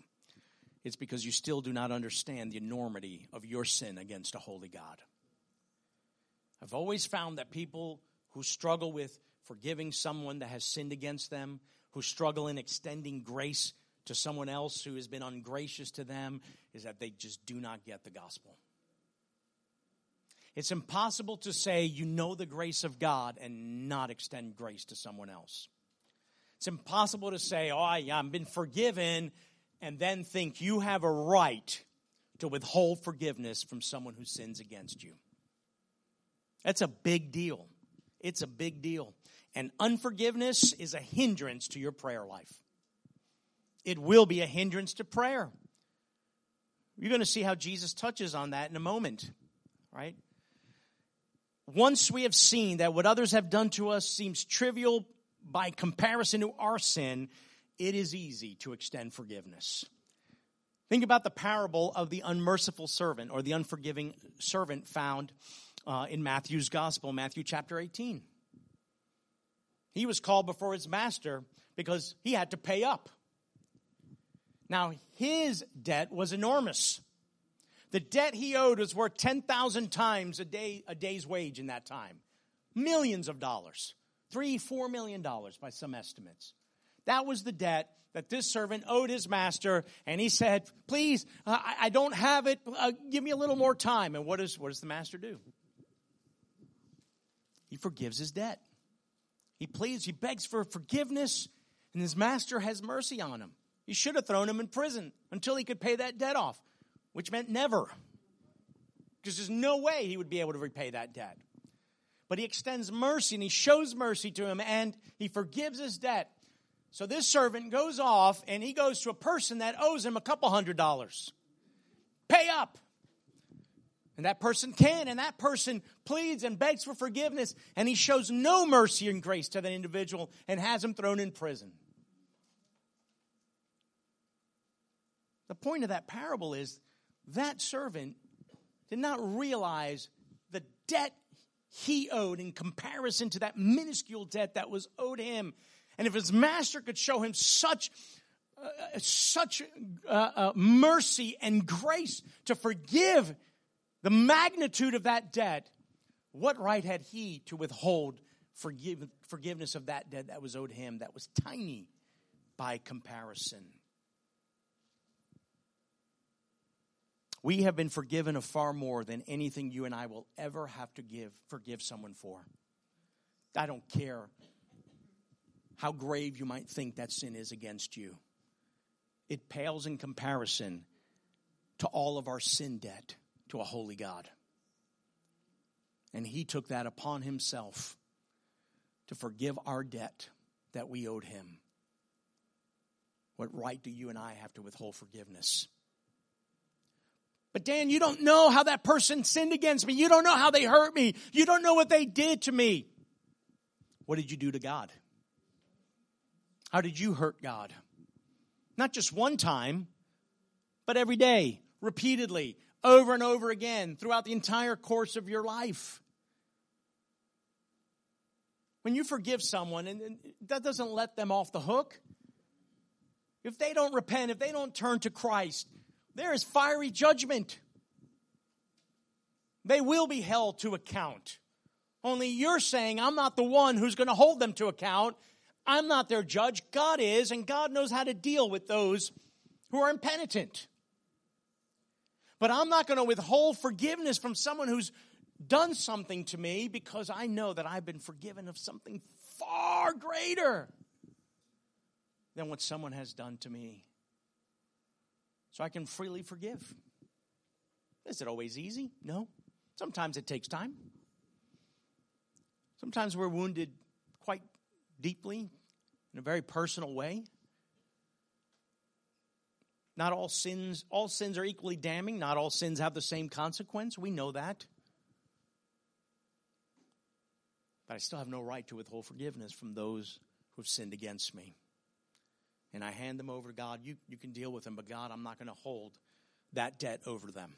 it's because you still do not understand the enormity of your sin against a holy God. I've always found that people who struggle with forgiving someone that has sinned against them, who struggle in extending grace to someone else who has been ungracious to them, is that they just do not get the gospel. It's impossible to say you know the grace of God and not extend grace to someone else. It's impossible to say, oh, I, I've been forgiven, and then think you have a right to withhold forgiveness from someone who sins against you. That's a big deal. It's a big deal. And unforgiveness is a hindrance to your prayer life. It will be a hindrance to prayer. You're going to see how Jesus touches on that in a moment, right? Once we have seen that what others have done to us seems trivial by comparison to our sin, it is easy to extend forgiveness. Think about the parable of the unmerciful servant or the unforgiving servant found uh, in Matthew's gospel, Matthew chapter 18. He was called before his master because he had to pay up. Now, his debt was enormous. The debt he owed was worth 10,000 times a day a day's wage in that time. Millions of dollars. Three, four million dollars by some estimates. That was the debt that this servant owed his master, and he said, Please, I, I, don't have it. Uh, give me a little more time. And what, is, what does the master do? He forgives his debt. He pleads, he begs for forgiveness, and his master has mercy on him. He should have thrown him in prison until he could pay that debt off, which meant never. Because there's no way he would be able to repay that debt but he extends mercy and he shows mercy to him and he forgives his debt. So this servant goes off and he goes to a person that owes him a couple hundred dollars. Pay up. And that person can, and that person pleads and begs for forgiveness, and he shows no mercy and grace to that individual and has him thrown in prison. The point of that parable is that servant did not realize the debt he owed in comparison to that minuscule debt that was owed him. And if his master could show him such uh, such uh, uh, mercy and grace to forgive the magnitude of that debt, what right had he to withhold forgive, forgiveness of that debt that was owed him that was tiny by comparison? We have been forgiven of far more than anything you and I will ever have to give forgive someone for. I don't care how grave you might think that sin is against you. It pales in comparison to all of our sin debt to a holy God. And he took that upon himself to forgive our debt that we owed him. What right do you and I have to withhold forgiveness? But Dan, you don't know how that person sinned against me. You don't know how they hurt me. You don't know what they did to me. What did you do to God? How did you hurt God? Not just one time, but every day, repeatedly, over and over again, throughout the entire course of your life. When you forgive someone, and that doesn't let them off the hook. If they don't repent, if they don't turn to Christ, there is fiery judgment. They will be held to account. Only you're saying, I'm not the one who's going to hold them to account. I'm not their judge. God is, and God knows how to deal with those who are impenitent. But I'm not going to withhold forgiveness from someone who's done something to me because I know that I've been forgiven of something far greater than what someone has done to me so I can freely forgive. Is it always easy? No. Sometimes it takes time. Sometimes we're wounded quite deeply in a very personal way. Not all sins, all sins are equally damning. Not all sins have the same consequence. We know that. But I still have no right to withhold forgiveness from those who have sinned against me and I hand them over to God. You, you can deal with them, but God, I'm not going to hold that debt over them.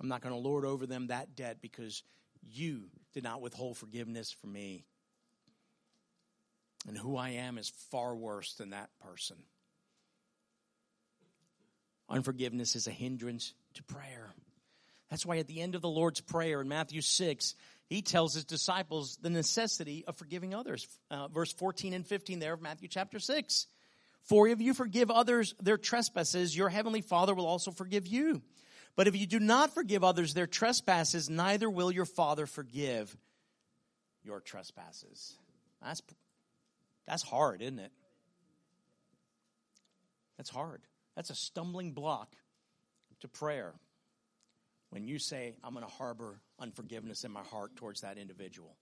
I'm not going to lord over them that debt because you did not withhold forgiveness from me. And who I am is far worse than that person. Unforgiveness is a hindrance to prayer. That's why at the end of the Lord's Prayer in Matthew 6, he tells his disciples the necessity of forgiving others. Uh, verse 14 and 15 there of Matthew chapter 6. For if you forgive others their trespasses, your heavenly Father will also forgive you. But if you do not forgive others their trespasses, neither will your Father forgive your trespasses. That's, that's hard, isn't it? That's hard. That's a stumbling block to prayer when you say, I'm going to harbor unforgiveness in my heart towards that individual.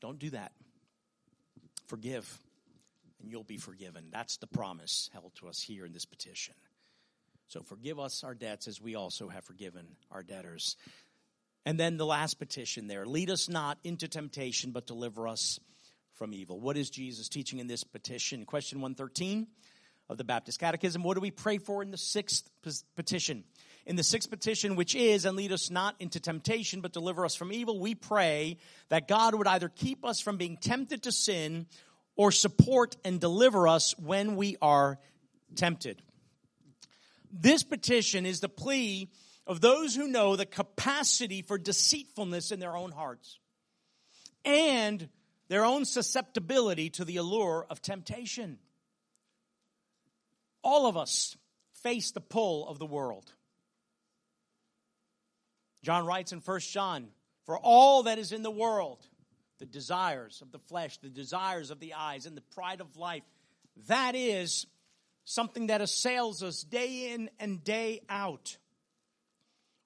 Don't do that. Forgive and you'll be forgiven. That's the promise held to us here in this petition. So forgive us our debts as we also have forgiven our debtors. And then the last petition there lead us not into temptation, but deliver us from evil. What is Jesus teaching in this petition? Question 113 of the Baptist Catechism. What do we pray for in the sixth petition? In the sixth petition, which is, and lead us not into temptation, but deliver us from evil, we pray that God would either keep us from being tempted to sin or support and deliver us when we are tempted. This petition is the plea of those who know the capacity for deceitfulness in their own hearts and their own susceptibility to the allure of temptation. All of us face the pull of the world. John writes in 1 John, For all that is in the world, the desires of the flesh, the desires of the eyes, and the pride of life. That is something that assails us day in and day out.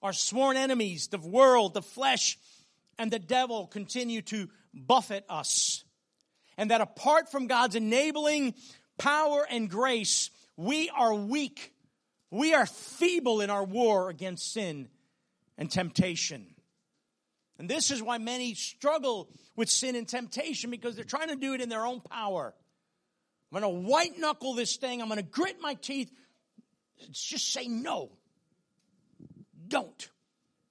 Our sworn enemies, the world, the flesh, and the devil continue to buffet us. And that apart from God's enabling power and grace, we are weak. We are feeble in our war against sin and temptation. And this is why many struggle with sin and temptation because they're trying to do it in their own power. I'm going to white knuckle this thing. I'm going to grit my teeth. Just say no. Don't.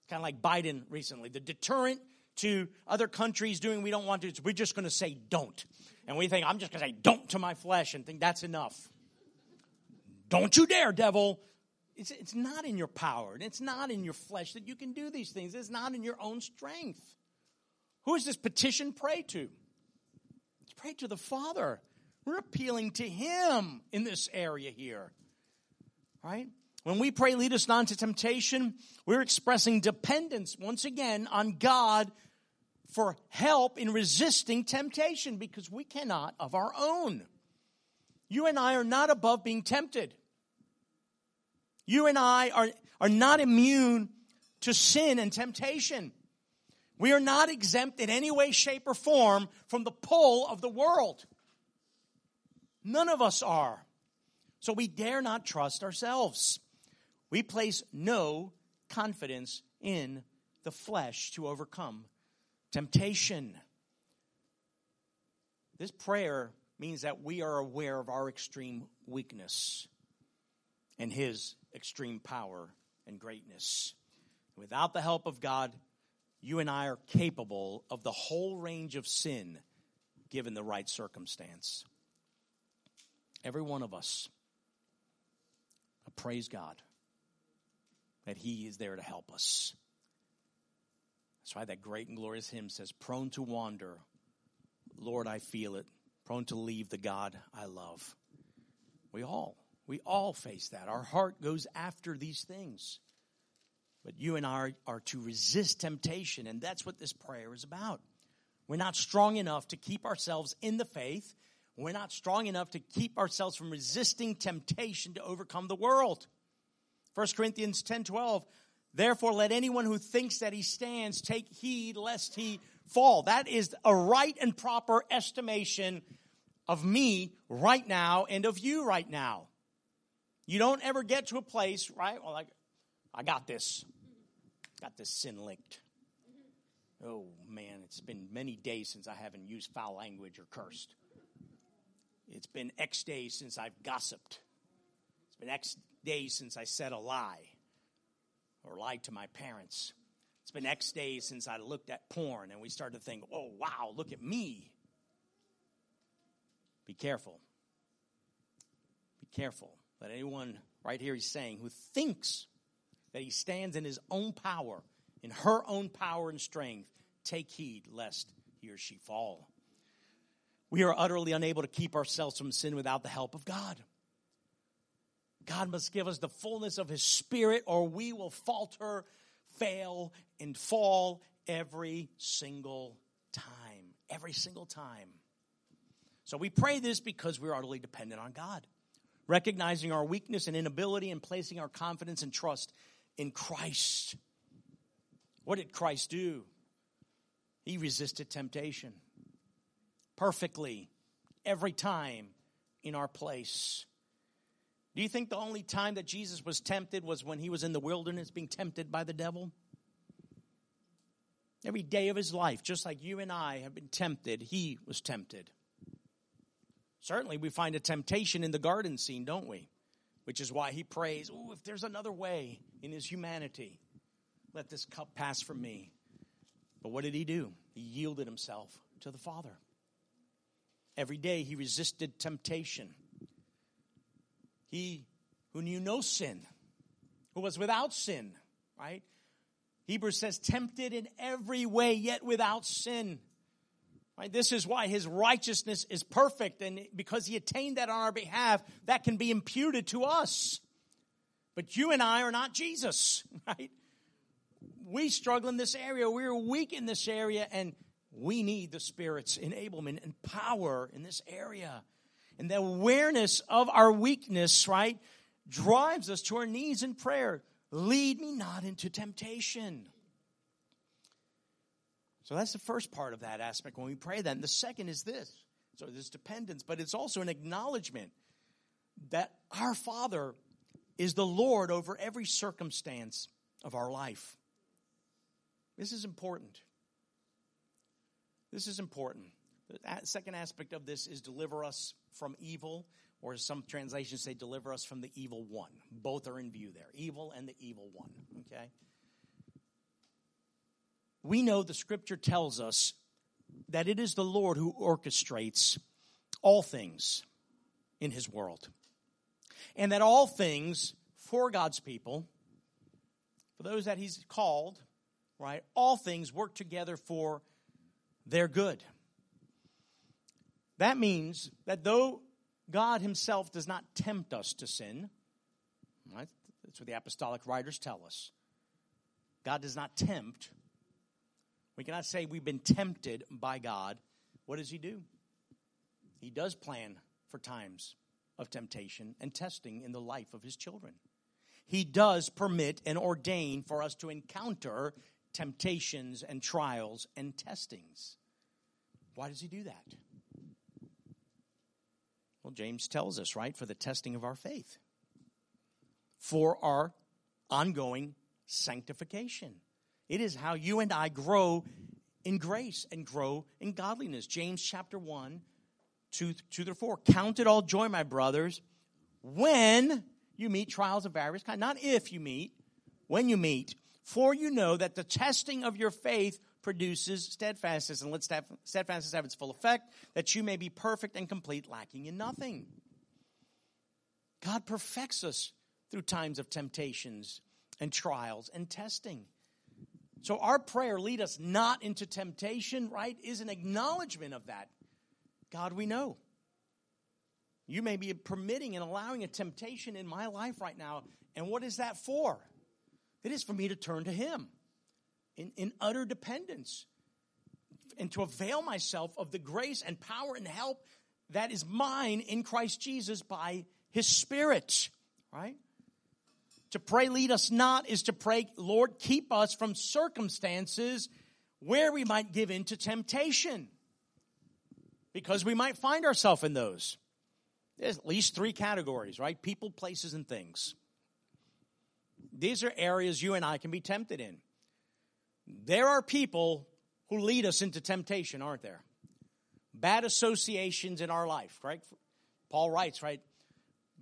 Kind of like Biden recently. The deterrent to other countries doing we don't want to, we're just going to say don't. And we think, I'm just going to say, don't to my flesh and think that's enough. Don't you dare, devil. It's, it's not in your power and it's not in your flesh that you can do these things. It's not in your own strength. Who is this petition pray to? It's pray to the Father. We're appealing to Him in this area here. Right? When we pray, lead us not into temptation, we're expressing dependence once again on God for help in resisting temptation because we cannot of our own. You and I are not above being tempted. You and I are, are not immune to sin and temptation. We are not exempt in any way, shape, or form from the pull of the world. None of us are. So we dare not trust ourselves. We place no confidence in the flesh to overcome temptation. This prayer means that we are aware of our extreme weakness and His extreme power and greatness. Without the help of God, you and I are capable of the whole range of sin given the right circumstance. Every one of us. Praise God that He is there to help us. That's why that great and glorious hymn says, Prone to wander, Lord, I feel it. Prone to leave the God I love. We all, we all face that. Our heart goes after these things. But you and I are, are to resist temptation, and that's what this prayer is about. We're not strong enough to keep ourselves in the faith. We're not strong enough to keep ourselves from resisting temptation to overcome the world. 1 Corinthians 10 12. Therefore, let anyone who thinks that he stands take heed lest he fall. That is a right and proper estimation of me right now and of you right now. You don't ever get to a place, right? Well, like, I got this. Got this sin licked. Oh man, it's been many days since I haven't used foul language or cursed. It's been X days since I've gossiped. It's been X days since I said a lie or lied to my parents. It's been X days since I looked at porn and we started to think, oh, wow, look at me. Be careful. Be careful that anyone right here he's saying who thinks that he stands in his own power, in her own power and strength, take heed lest he or she fall. We are utterly unable to keep ourselves from sin without the help of God. God must give us the fullness of His Spirit, or we will falter, fail, and fall every single time. Every single time. So we pray this because we're utterly dependent on God, recognizing our weakness and inability and placing our confidence and trust in Christ. What did Christ do? He resisted temptation perfectly every time in our place. Do you think the only time that Jesus was tempted was when he was in the wilderness being tempted by the devil? Every day of his life, just like you and I have been tempted, he was tempted. Certainly, we find a temptation in the garden scene, don't we? Which is why he prays, Oh, if there's another way in his humanity, let this cup pass from me. But what did he do? He yielded himself to the Father. Every day he resisted temptation. He who knew no sin, who was without sin, right? Hebrews says, tempted in every way, yet without sin. Right? This is why his righteousness is perfect, and because he attained that on our behalf, that can be imputed to us. But you and I are not Jesus, right? We struggle in this area. We're weak in this area, and we need the Spirit's enablement and power in this area. And the awareness of our weakness, right, drives us to our knees in prayer. Lead me not into temptation. So that's the first part of that aspect when we pray that. And the second is this. So there's dependence, but it's also an acknowledgement that our Father is the Lord over every circumstance of our life. This is important. This is important. The second aspect of this is deliver us from evil, or some translations say, deliver us from the evil one. Both are in view there evil and the evil one. Okay? We know the scripture tells us that it is the Lord who orchestrates all things in his world. And that all things for God's people, for those that he's called, right, all things work together for their good. That means that though God himself does not tempt us to sin, right? That's what the apostolic writers tell us. God does not tempt. We cannot say we've been tempted by God. What does he do? He does plan for times of temptation and testing in the life of his children. He does permit and ordain for us to encounter temptations and trials and testings. Why does he do that? Well, James tells us, right, for the testing of our faith, for our ongoing sanctification. It is how you and I grow in grace and grow in godliness. James chapter 1, 2, 2 through 4. Count it all joy, my brothers, when you meet trials of various kinds. Not if you meet, when you meet. For you know that the testing of your faith produces steadfastness, and let steadfastness have its full effect, that you may be perfect and complete, lacking in nothing. God perfects us through times of temptations and trials and testing. So our prayer, lead us not into temptation, right, is an acknowledgement of that. God, we know. You may be permitting and allowing a temptation in my life right now. And what is that for? It is for me to turn to Him in, in utter dependence and to avail myself of the grace and power and help that is mine in Christ Jesus by His Spirit, right? To pray, lead us not, is to pray, Lord, keep us from circumstances where we might give in to temptation. Because we might find ourselves in those. There's at least three categories, right? People, places, and things. These are areas you and I can be tempted in. There are people who lead us into temptation, aren't there? Bad associations in our life, right? Paul writes, right?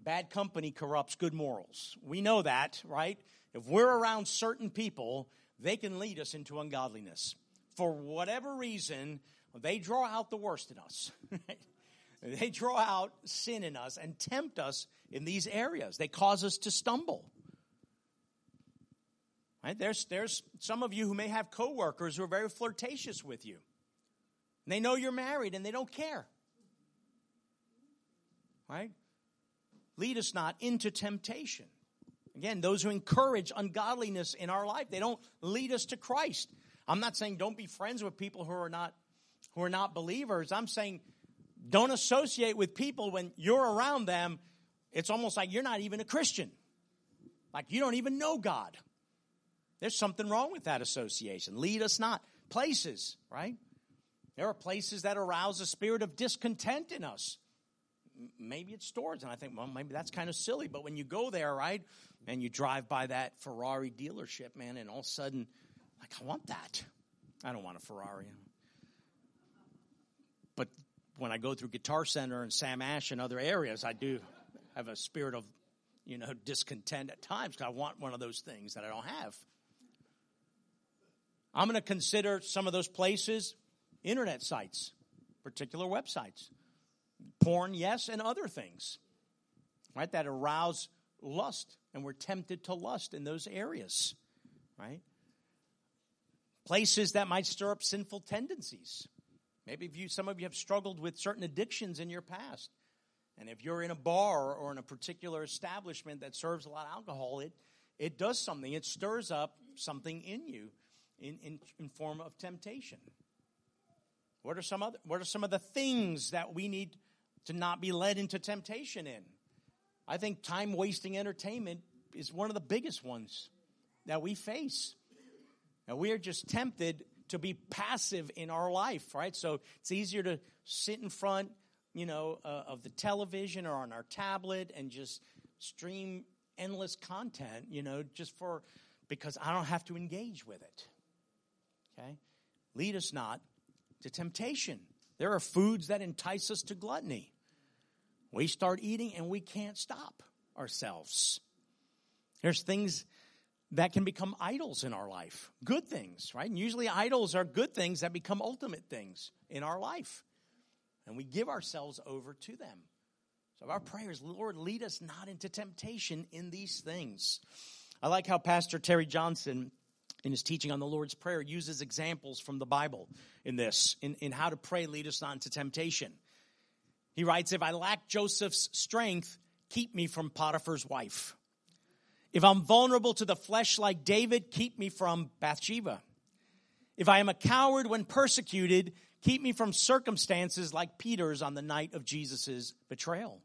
Bad company corrupts good morals. We know that, right? If we're around certain people, they can lead us into ungodliness. For whatever reason, they draw out the worst in us. they draw out sin in us and tempt us in these areas. They cause us to stumble. Right? There's, there's some of you who may have coworkers who are very flirtatious with you. They know you're married and they don't care. Right? Lead us not into temptation. Again, those who encourage ungodliness in our life, they don't lead us to Christ. I'm not saying don't be friends with people who are not who are not believers. I'm saying don't associate with people when you're around them. It's almost like you're not even a Christian. Like you don't even know God. There's something wrong with that association. Lead us not. Places, right? There are places that arouse a spirit of discontent in us maybe it's stores. And I think, well, maybe that's kind of silly. But when you go there, right, and you drive by that Ferrari dealership, man, and all of a sudden, like, I want that. I don't want a Ferrari. But when I go through Guitar Center and Sam Ash and other areas, I do have a spirit of, you know, discontent at times because I want one of those things that I don't have. I'm going to consider some of those places internet sites, particular websites porn, yes, and other things, right, that arouse lust, and we're tempted to lust in those areas, right? Places that might stir up sinful tendencies. Maybe you, some of you have struggled with certain addictions in your past. And if you're in a bar or in a particular establishment that serves a lot of alcohol, it, it does something. It stirs up something in you in, in, in form of temptation. What are some other what are some of the things that we need to not be led into temptation in. I think time wasting entertainment is one of the biggest ones that we face. And we are just tempted to be passive in our life, right? So it's easier to sit in front, you know, uh, of the television or on our tablet and just stream endless content, you know, just for because I don't have to engage with it. Okay? Lead us not to temptation. There are foods that entice us to gluttony. We start eating and we can't stop ourselves. There's things that can become idols in our life, good things, right? And usually idols are good things that become ultimate things in our life. and we give ourselves over to them. So our prayers, Lord, lead us not into temptation in these things. I like how Pastor Terry Johnson, in his teaching on the Lord's Prayer, uses examples from the Bible in this, in, in how to pray, lead us not into temptation. He writes, If I lack Joseph's strength, keep me from Potiphar's wife. If I'm vulnerable to the flesh like David, keep me from Bathsheba. If I am a coward when persecuted, keep me from circumstances like Peter's on the night of Jesus' betrayal.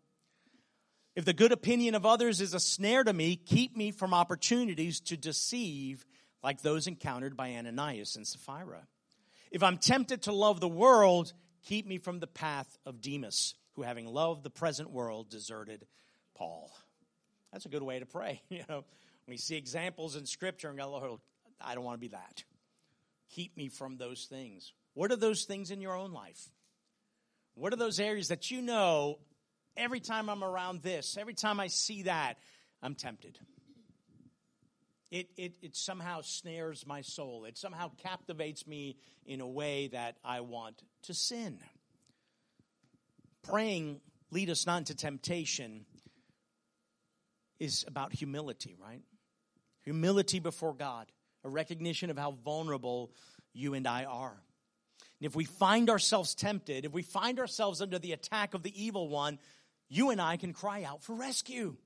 If the good opinion of others is a snare to me, keep me from opportunities to deceive like those encountered by Ananias and Sapphira. If I'm tempted to love the world, keep me from the path of Demas, who having loved the present world deserted Paul. That's a good way to pray. You know, we see examples in scripture and go, Lord, I don't want to be that. Keep me from those things. What are those things in your own life? What are those areas that you know every time I'm around this, every time I see that, I'm tempted? It, it, it somehow snares my soul. It somehow captivates me in a way that I want to sin. Praying, lead us not into temptation, is about humility, right? Humility before God, a recognition of how vulnerable you and I are. And if we find ourselves tempted, if we find ourselves under the attack of the evil one, you and I can cry out for rescue.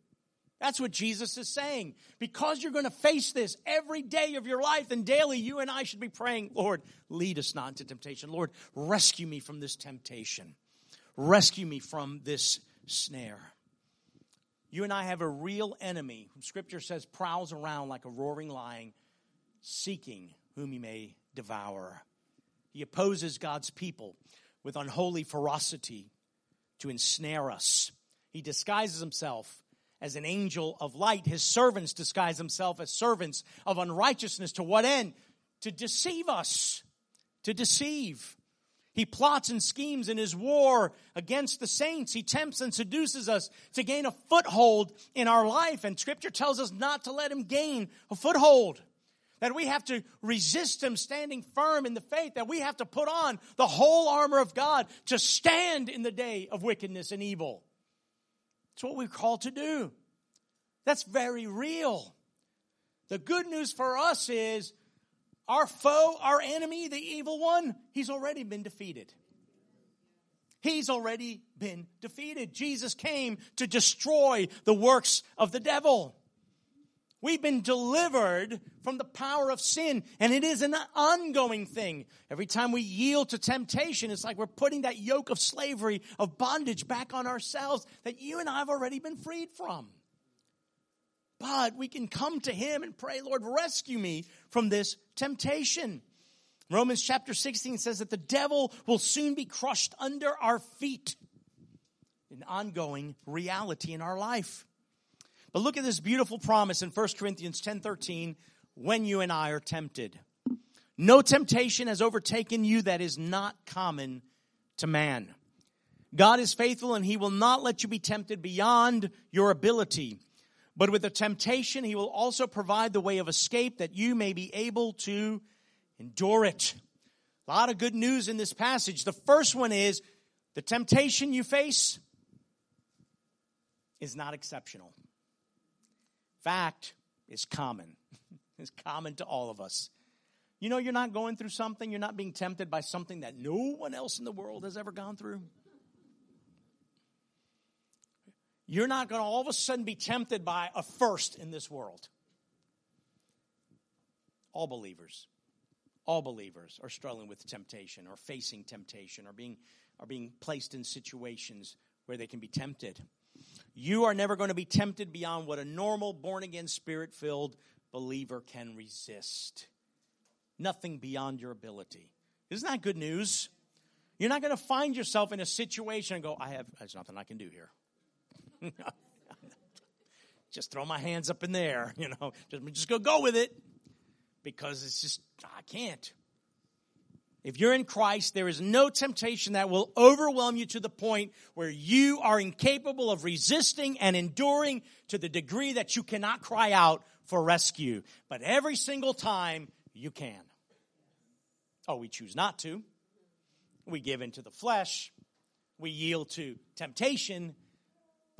That's what Jesus is saying. Because you're going to face this every day of your life and daily, you and I should be praying, Lord, lead us not into temptation. Lord, rescue me from this temptation. Rescue me from this snare. You and I have a real enemy who Scripture says prowls around like a roaring lion, seeking whom he may devour. He opposes God's people with unholy ferocity to ensnare us. He disguises himself as an angel of light. His servants disguise themselves as servants of unrighteousness. To what end? To deceive us. To deceive. He plots and schemes in his war against the saints. He tempts and seduces us to gain a foothold in our life. And scripture tells us not to let him gain a foothold. That we have to resist him standing firm in the faith. That we have to put on the whole armor of God to stand in the day of wickedness and evil. It's what we're called to do. That's very real. The good news for us is our foe, our enemy, the evil one, he's already been defeated. He's already been defeated. Jesus came to destroy the works of the devil. We've been delivered from the power of sin, and it is an ongoing thing. Every time we yield to temptation, it's like we're putting that yoke of slavery, of bondage back on ourselves that you and I have already been freed from. But we can come to Him and pray, Lord, rescue me from this temptation. Romans chapter 16 says that the devil will soon be crushed under our feet. An ongoing reality in our life. But look at this beautiful promise in 1 Corinthians 10 13 when you and I are tempted. No temptation has overtaken you that is not common to man. God is faithful and he will not let you be tempted beyond your ability. But with the temptation, he will also provide the way of escape that you may be able to endure it. A lot of good news in this passage. The first one is the temptation you face is not exceptional. Fact is common. it's common to all of us. You know, you're not going through something, you're not being tempted by something that no one else in the world has ever gone through. You're not going to all of a sudden be tempted by a first in this world. All believers, all believers are struggling with temptation or facing temptation or being, are being placed in situations where they can be tempted. You are never going to be tempted beyond what a normal, born again, spirit filled believer can resist. Nothing beyond your ability. Isn't that good news? You're not going to find yourself in a situation and go, I have, there's nothing I can do here. just throw my hands up in there, you know, just, just go go with it because it's just, I can't. If you're in Christ, there is no temptation that will overwhelm you to the point where you are incapable of resisting and enduring to the degree that you cannot cry out for rescue. But every single time, you can. Oh, we choose not to. We give into the flesh. we yield to temptation,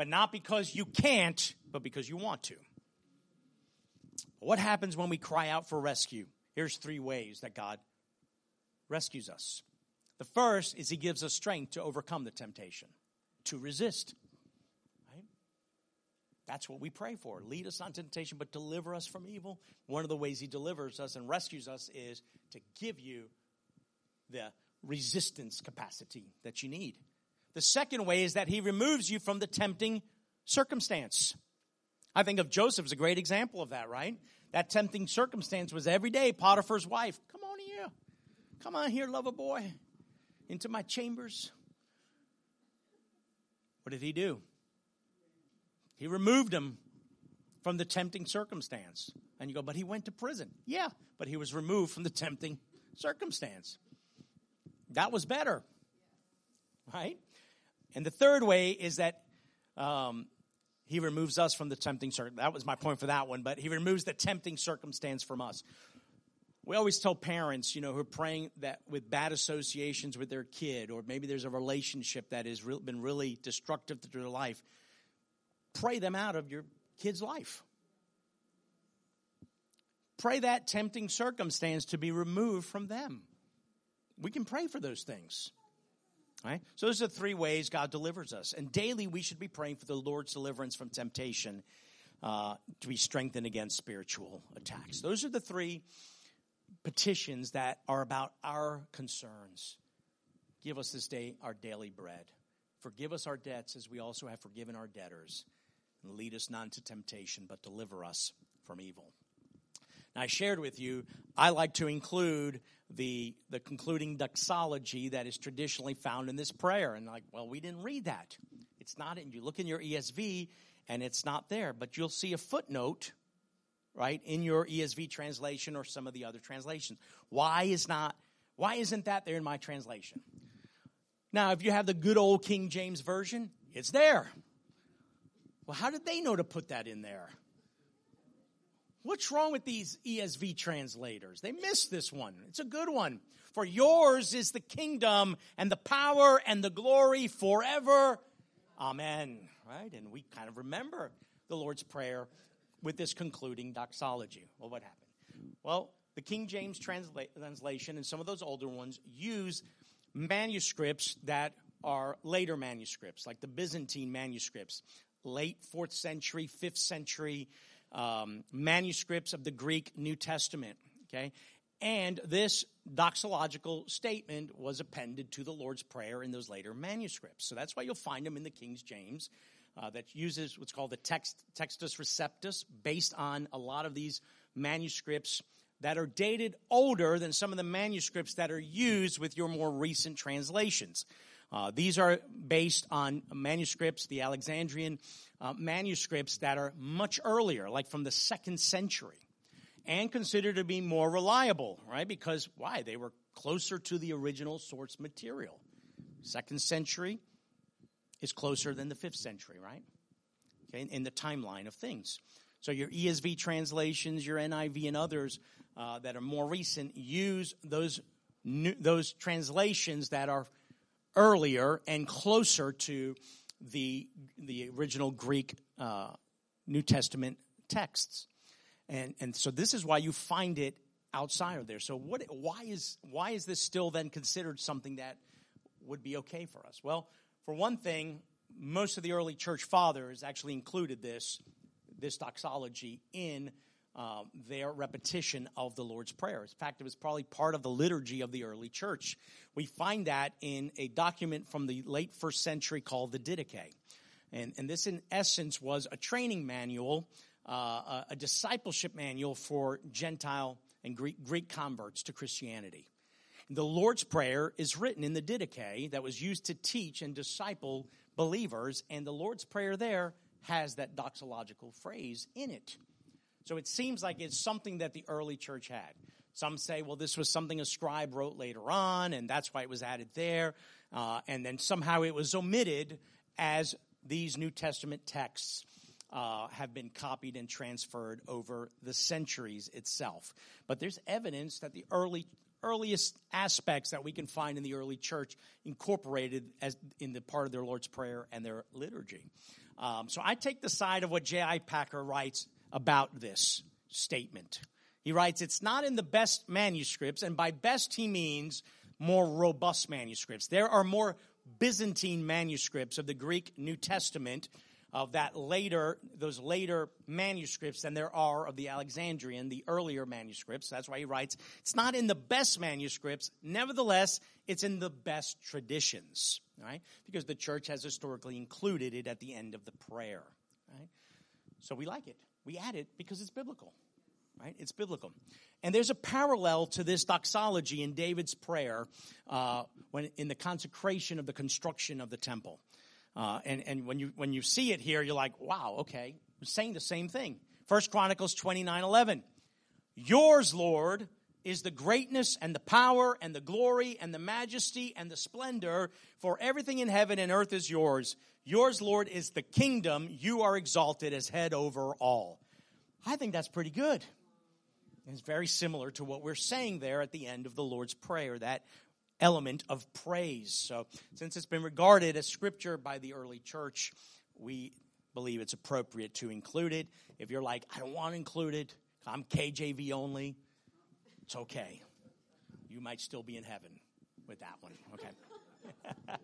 but not because you can't, but because you want to. What happens when we cry out for rescue? Here's three ways that God rescues us. The first is He gives us strength to overcome the temptation, to resist. Right? That's what we pray for. Lead us on temptation, but deliver us from evil. One of the ways He delivers us and rescues us is to give you the resistance capacity that you need. The second way is that He removes you from the tempting circumstance. I think of Joseph as a great example of that, right? That tempting circumstance was every day Potiphar's wife, come on here. Come on here, lover boy, into my chambers. What did he do? He removed him from the tempting circumstance. And you go, but he went to prison. Yeah, but he was removed from the tempting circumstance. That was better, right? And the third way is that um, he removes us from the tempting circumstance. That was my point for that one, but he removes the tempting circumstance from us. We always tell parents, you know, who are praying that with bad associations with their kid, or maybe there's a relationship that has been really destructive to their life, pray them out of your kid's life. Pray that tempting circumstance to be removed from them. We can pray for those things. Right? So those are the three ways God delivers us. And daily we should be praying for the Lord's deliverance from temptation uh, to be strengthened against spiritual attacks. Those are the three petitions that are about our concerns. Give us this day our daily bread. Forgive us our debts as we also have forgiven our debtors. And lead us not into temptation, but deliver us from evil. Now, I shared with you, I like to include the, the concluding doxology that is traditionally found in this prayer. And like, well, we didn't read that. It's not in, you look in your ESV and it's not there, but you'll see a footnote, right, in your ESV translation or some of the other translations. Why is not, why isn't that there in my translation? Now, if you have the good old King James Version, it's there. Well, how did they know to put that in there? What's wrong with these ESV translators? They missed this one. It's a good one. For yours is the kingdom and the power and the glory forever. Amen. Right? And we kind of remember the Lord's Prayer with this concluding doxology. Well, what happened? Well, the King James translation and some of those older ones use manuscripts that are later manuscripts, like the Byzantine manuscripts, late fourth century, fifth century um, manuscripts of the Greek New Testament. Okay, and this doxological statement was appended to the Lord's Prayer in those later manuscripts. So that's why you'll find them in the King James. Uh, that uses what's called the text, Textus Receptus, based on a lot of these manuscripts that are dated older than some of the manuscripts that are used with your more recent translations. Uh, these are based on manuscripts, the Alexandrian uh, manuscripts that are much earlier, like from the second century, and considered to be more reliable, right? Because why? They were closer to the original source material. Second century is closer than the fifth century, right? Okay, in, the timeline of things. So your ESV translations, your NIV, and others uh, that are more recent use those new, those translations that are earlier and closer to the, the original Greek uh, New Testament texts. And, and so this is why you find it outside of there. So what, why, is, why is this still then considered something that would be okay for us? Well, for one thing, most of the early church fathers actually included this, this doxology in um, their repetition of the Lord's Prayer. In fact, it was probably part of the liturgy of the early church. We find that in a document from the late first century called the Didache. And, and this, in essence, was a training manual, uh, a, a, discipleship manual for Gentile and Greek, Greek converts to Christianity. The Lord's Prayer is written in the Didache that was used to teach and disciple believers, and the Lord's Prayer there has that doxological phrase in it. So it seems like it's something that the early church had. Some say, well, this was something a scribe wrote later on, and that's why it was added there. Uh, and then somehow it was omitted as these New Testament texts uh, have been copied and transferred over the centuries itself. But there's evidence that the early earliest aspects that we can find in the early church incorporated as in the part of their Lord's Prayer and their liturgy. Um, so I take the side of what J.I. Packer writes about this statement. He writes, It's not in the best manuscripts, and by best he means more robust manuscripts. There are more Byzantine manuscripts of the Greek New Testament of that later, those later manuscripts than there are of the Alexandrian, the earlier manuscripts. That's why he writes, it's not in the best manuscripts. Nevertheless, it's in the best traditions, right? Because the church has historically included it at the end of the prayer, right? So we like it. We add it because it's biblical, right? It's biblical. And there's a parallel to this doxology in David's prayer uh, when in the consecration of the construction of the temple. Uh, and and when you when you see it here, you're like, wow, okay, we're saying the same thing. First Chronicles 29, 11. Yours, Lord, is the greatness and the power and the glory and the majesty and the splendor, for everything in heaven and earth is yours. Yours, Lord, is the kingdom. You are exalted as head over all. I think that's pretty good. It's very similar to what we're saying there at the end of the Lord's Prayer, that element of praise. So, since it's been regarded as scripture by the early church, we believe it's appropriate to include it. If you're like, I don't want to include it, I'm KJV only, it's okay. You might still be in heaven with that one, okay?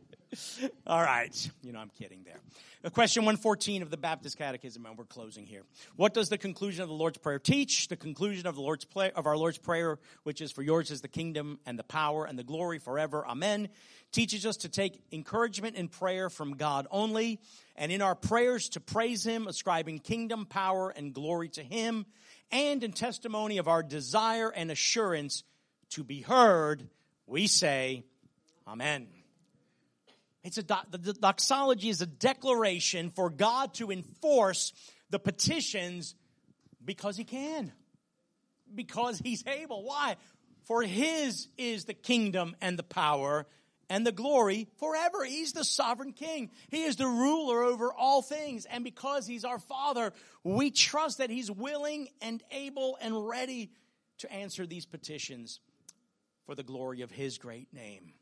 All right. You know, I'm kidding there. Uh, question 114 of the Baptist Catechism, and we're closing here. What does the conclusion of the Lord's Prayer teach? The conclusion of the Lord's play, of our Lord's Prayer, which is for yours is the kingdom and the power and the glory forever. Amen. Teaches us to take encouragement in prayer from God only, and in our prayers to praise Him, ascribing kingdom, power, and glory to Him, and in testimony of our desire and assurance to be heard, we say, Amen. It's a the doxology is a declaration for God to enforce the petitions because he can. Because he's able. Why? For his is the kingdom and the power and the glory forever. He's the sovereign king. He is the ruler over all things. And because he's our father, we trust that he's willing and able and ready to answer these petitions for the glory of his great name.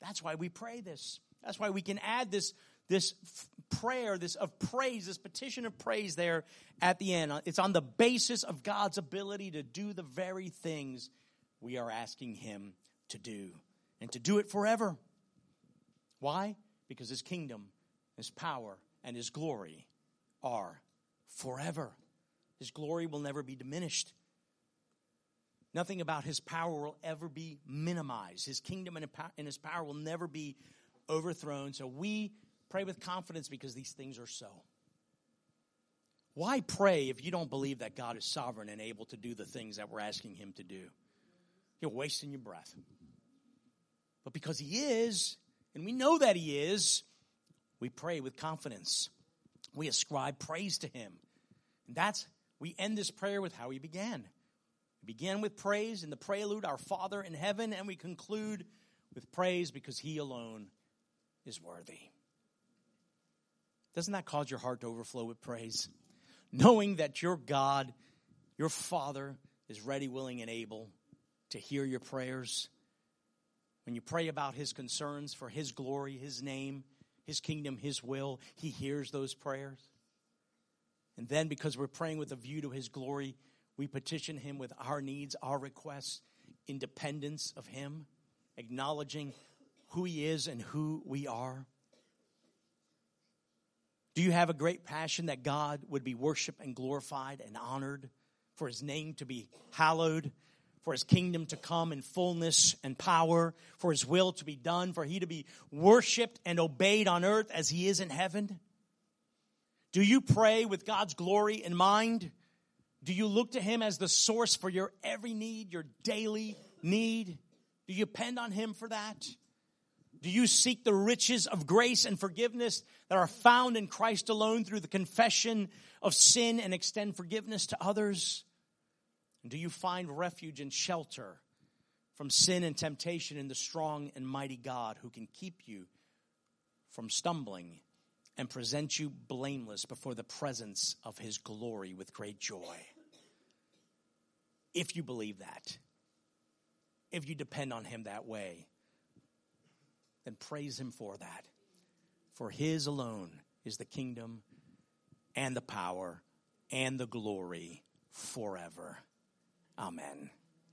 That's why we pray this. That's why we can add this, this prayer, this of praise, this petition of praise there at the end. It's on the basis of God's ability to do the very things we are asking Him to do and to do it forever. Why? Because His kingdom, His power, and His glory are forever. His glory will never be diminished. Nothing about his power will ever be minimized. His kingdom and his power will never be overthrown. So we pray with confidence because these things are so. Why pray if you don't believe that God is sovereign and able to do the things that we're asking Him to do? You're wasting your breath. But because He is, and we know that He is, we pray with confidence. We ascribe praise to Him. And that's, we end this prayer with how we began. We began with praise in the prelude, Our Father in heaven, and we conclude with praise because He alone is worthy. Doesn't that cause your heart to overflow with praise? Knowing that your God, your Father, is ready, willing, and able to hear your prayers. When you pray about His concerns for His glory, His name, His kingdom, His will, He hears those prayers. And then, because we're praying with a view to His glory, we petition Him with our needs, our requests, independence of Him, acknowledging who He is and who we are? Do you have a great passion that God would be worshiped and glorified and honored, for His name to be hallowed, for His kingdom to come in fullness and power, for His will to be done, for He to be worshiped and obeyed on earth as He is in heaven? Do you pray with God's glory in mind? Do you look to Him as the source for your every need, your daily need? Do you depend on Him for that? Do you seek the riches of grace and forgiveness that are found in Christ alone through the confession of sin and extend forgiveness to others? And do you find refuge and shelter from sin and temptation in the strong and mighty God who can keep you from stumbling and present you blameless before the presence of his glory with great joy? If you believe that, if you depend on him that way, then praise him for that. For his alone is the kingdom and the power and the glory forever. Amen.